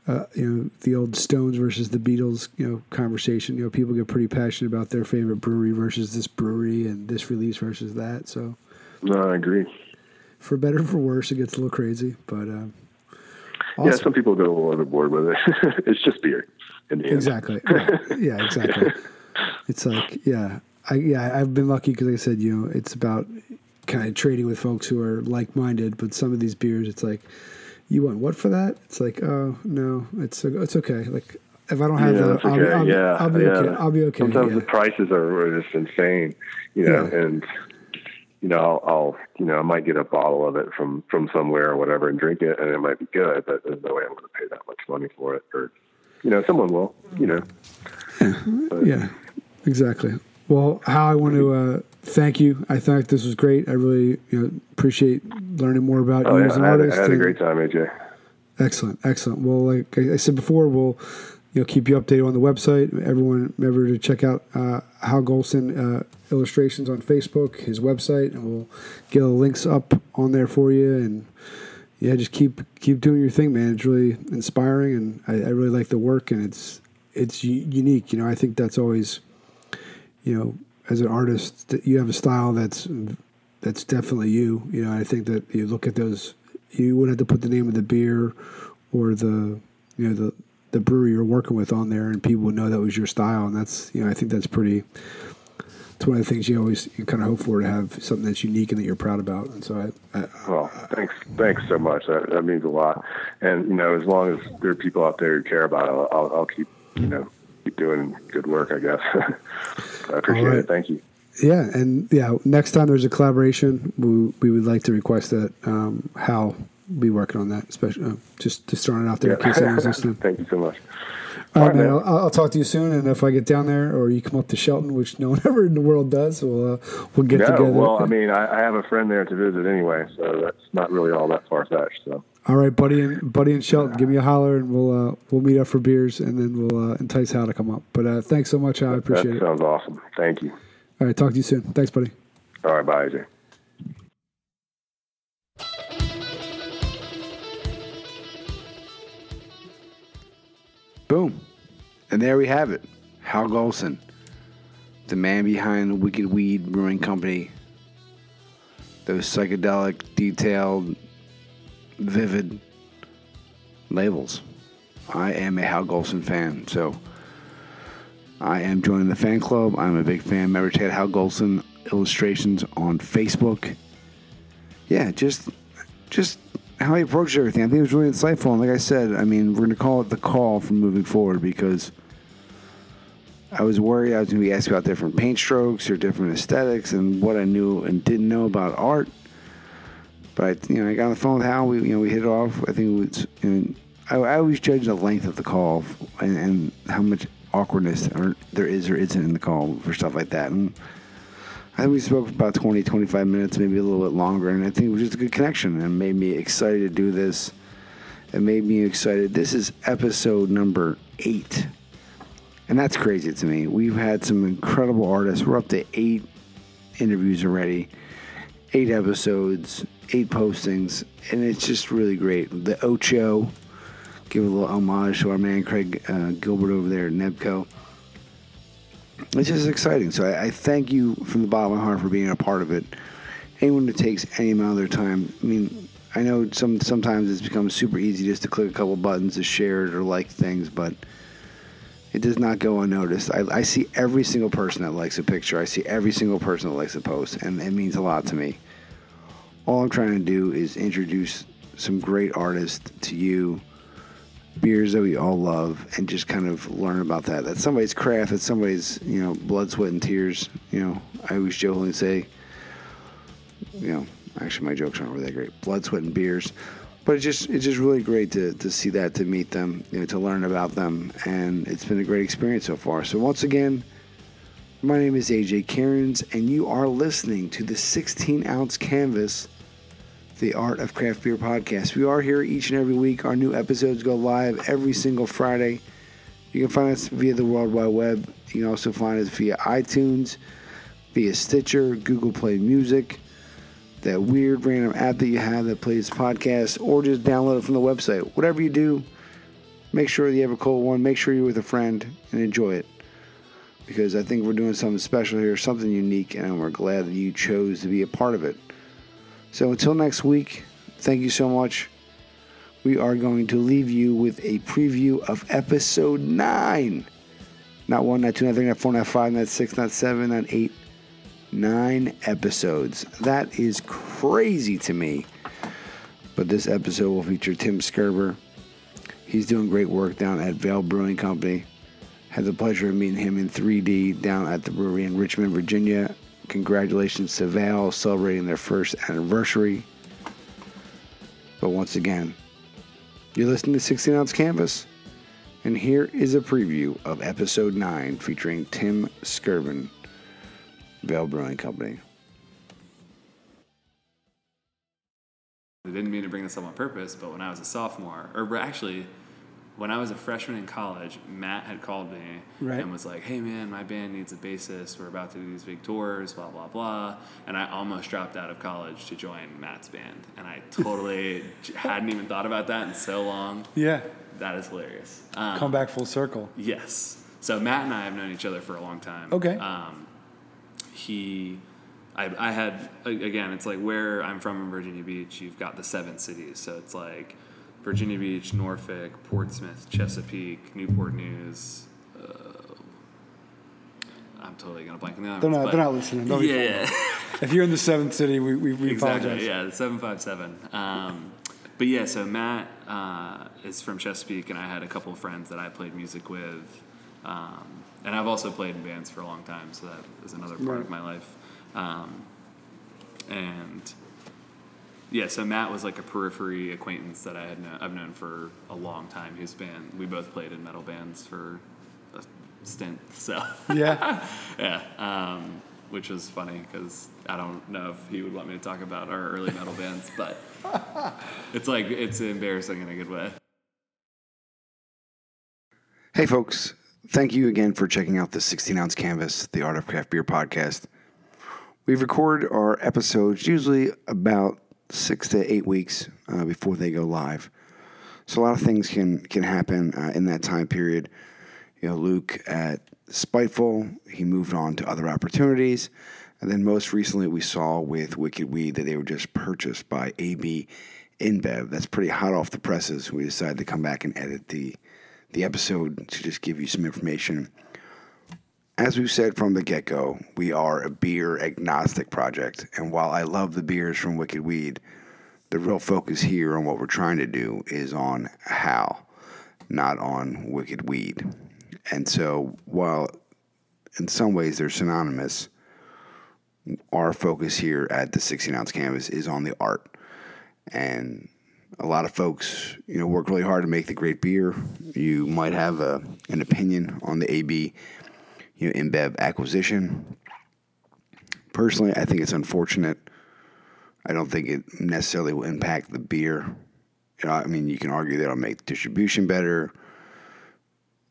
Uh, you know the old Stones versus the Beatles, you know, conversation. You know, people get pretty passionate about their favorite brewery versus this brewery and this release versus that. So, no, I agree. For better or for worse, it gets a little crazy, but uh, awesome. yeah, some people go a little overboard with it. it's just beer. exactly. Right. Yeah, exactly. it's like, yeah, I yeah, I've been lucky because, like I said, you know, it's about kind of trading with folks who are like minded. But some of these beers, it's like you want what for that? It's like, oh no, it's it's okay. Like if I don't have yeah, the, okay. I'll, I'll, yeah, I'll be yeah. okay. I'll be okay. Sometimes yeah. the prices are just insane, you know, Yeah. and you know, I'll, I'll, you know, I might get a bottle of it from from somewhere or whatever and drink it, and it might be good, but there's no way I'm going to pay that much money for it, or you know, someone will, you know. But, Yeah, exactly. Well, Howell I want to uh, thank you. I thought this was great. I really you know, appreciate learning more about Oh you yeah, as an I had, artist. I had a great time, AJ. Excellent, excellent. Well, like I said before, we'll you know keep you updated on the website. Everyone, remember to check out uh, Howell Golson uh, illustrations on Facebook, his website, and we'll get the links up on there for you. And yeah, just keep keep doing your thing, man. It's really inspiring, and I, I really like the work, and it's it's unique. You know, I think that's always you know as an artist you have a style that's that's definitely you. You know, I think that you look at those, you wouldn't have to put the name of the beer or the you know the the brewery you're working with on there, and people would know that was your style. And that's you know, I think that's pretty. It's one of the things you always you kind of hope for to have something that's unique and that you're proud about. And so I, I Well, thanks, thanks so much. That, that means a lot. And you know, as long as there are people out there who care about it, I'll, I'll keep, you know, keep doing good work. I guess. I appreciate right. it. Thank you. Yeah, and yeah, next time there's a collaboration, we, we would like to request that um, Howell be working on that, especially uh, just just throwing it out there in case anyone's listening. Thank you so much. All right, All right, man. man. I'll, I'll talk to you soon, and if I get down there or you come up to Shelton, which no one ever in the world does, we'll uh, we'll get No, together. well, I mean, I, I have a friend there to visit anyway, so that's not really all that far fetched. So, All right, buddy and buddy and Shelton, give me a holler, and we'll uh, we'll meet up for beers, and then we'll uh, entice Howell to come up. But uh, thanks so much, Howell. I appreciate that it. sounds awesome. Thank you. All right, talk to you soon. Thanks, buddy. All right, bye, AJ. Boom. And there we have it. Howell Golson, the man behind the Wicked Weed Brewing Company. Those psychedelic, detailed, vivid labels. I am a Howell Golson fan, so I am joining the fan club. I'm a big fan. Remember, check Howell Golson illustrations on Facebook. Yeah, just just how he approached everything. I think it was really insightful. And like I said, I mean, we're going to call it the call from moving forward because I was worried I was going to be asked about different paint strokes or different aesthetics and what I knew and didn't know about art. But you know, I got on the phone with Howell. We you know we hit it off. I think it was. I, I always judge the length of the call and, and how much awkwardness there is or isn't in the call for stuff like that. And I think we spoke for about 20, 25 minutes, maybe a little bit longer, and I think it was just a good connection and made me excited to do this. It made me excited. This is episode number eight. And that's crazy to me. We've had some incredible artists. We're up to eight interviews already, eight episodes, eight postings, and it's just really great. The Ocho, give a little homage to our man Craig uh, Gilbert over there at Nebco it's just exciting. So I, I thank you from the bottom of my heart for being a part of it. Anyone that takes any amount of their time. I mean, I know some sometimes it's become super easy just to click a couple buttons to share it or like things, but it does not go unnoticed. I, I see every single person that likes a picture. I see every single person that likes a post, and it means a lot to me. All I'm trying to do is introduce some great artists to you beers that we all love and just kind of learn about that. That's somebody's craft. That's somebody's, you know, blood, sweat, and tears. You know, I always jokingly say, you know, actually my jokes aren't really that great. Blood, sweat, and beers. But it's just it's just really great to, to see that, to meet them, you know, to learn about them. And it's been a great experience so far. So once again, my name is AJ Cairns, and you are listening to the 16 ounce canvas the Art of Craft Beer podcast. We are here each and every week. Our new episodes go live every single Friday. You can find us via the World Wide Web. You can also find us via iTunes, via Stitcher, Google Play Music, that weird random app that you have that plays podcasts, or just download it from the website. Whatever you do, make sure you have a cold one. Make sure you're with a friend and enjoy it. Because I think we're doing something special here, something unique, and we're glad that you chose to be a part of it. So until next week, thank you so much. We are going to leave you with a preview of episode 9. Not 1, not 2, not 3, not 4, not 5, not 6, not 7, not 8. 9 episodes. That is crazy to me. But this episode will feature Tim Skerber. He's doing great work down at Vale Brewing Company. Had the pleasure of meeting him in 3D down at the brewery in Richmond, Virginia. Congratulations to Vale celebrating their first anniversary. But once again, you're listening to 16 Ounce Canvas, and here is a preview of episode 9 featuring Tim Skirvin, Vale Brewing Company. I didn't mean to bring this up on purpose, but when I was a sophomore, or actually, when I was a freshman in college, Matt had called me Right. and was like, "Hey man, my band needs a bassist. We're about to do these big tours, blah blah blah." And I almost dropped out of college to join Matt's band, and I totally hadn't even thought about that in so long. Yeah. That is hilarious. Um, Come back full circle. Yes. So Matt and I have known each other for a long time. Okay. Um, he, I, I had again. It's like where I'm from in Virginia Beach. You've got the seven cities. So it's like Virginia Beach, Norfolk, Portsmouth, Chesapeake, Newport News. Uh, I'm totally gonna blank on the They're not, they're not listening. Don't be Yeah. If you're in the seventh city, we, we, we exactly. apologize. Yeah, the seven five seven. Um, but yeah, so Matt uh, is from Chesapeake, and I had a couple of friends that I played music with, um, and I've also played in bands for a long time, so that is another part Right. of my life. Um, and yeah, so Matt was like a periphery acquaintance that I had known, I've known for a long time. His band, we both played in metal bands for a stint, so Yeah. yeah, um, which was funny because I don't know if he would want me to talk about our early metal bands, but it's like it's embarrassing in a good way. Hey, folks. Thank you again for checking out the 16 ounce canvas, the Art of Craft Beer podcast. We record our episodes usually about six to eight weeks uh, before they go live. So a lot of things can can happen uh, in that time period. You know, Luke at Spiteful, he moved on to other opportunities, and then most recently we saw with Wicked Weed that they were just purchased by AB InBev. That's pretty hot off the presses. We decided to come back and edit the the episode to just give you some information. As we've said from the get go, we are a beer agnostic project, and while I love the beers from Wicked Weed, the real focus here on what we're trying to do is on Howell, not on Wicked Weed. And so, while in some ways they're synonymous, our focus here at the 16 ounce canvas is on the art. And a lot of folks, you know, work really hard to make the great beer. You might have a, an opinion on the AB, you know, InBev acquisition. Personally, I think it's unfortunate. I don't think it necessarily will impact the beer. You know, I mean, you can argue that it'll make distribution better,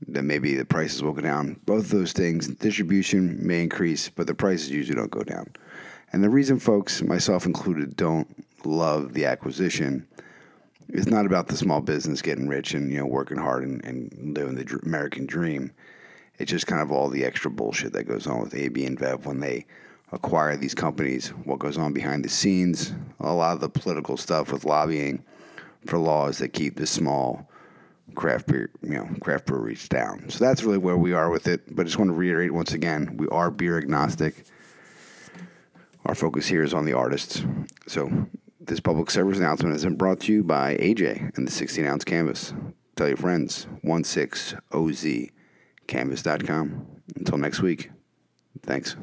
that maybe the prices will go down. Both those things, distribution may increase, but the prices usually don't go down. And the reason folks, myself included, don't love the acquisition is not about the small business getting rich and you know working hard and, and living the dr- American dream. It's just kind of all the extra bullshit that goes on with AB InBev when they acquire these companies. What goes on behind the scenes, a lot of the political stuff with lobbying for laws that keep the small craft beer, you know, craft breweries down. So that's really where we are with it. But I just want to reiterate once again, we are beer agnostic. Our focus here is on the artists. So this public service announcement has been brought to you by AJ and the 16 ounce canvas. Tell your friends, 16OZ canvas.com. Until next week, thanks.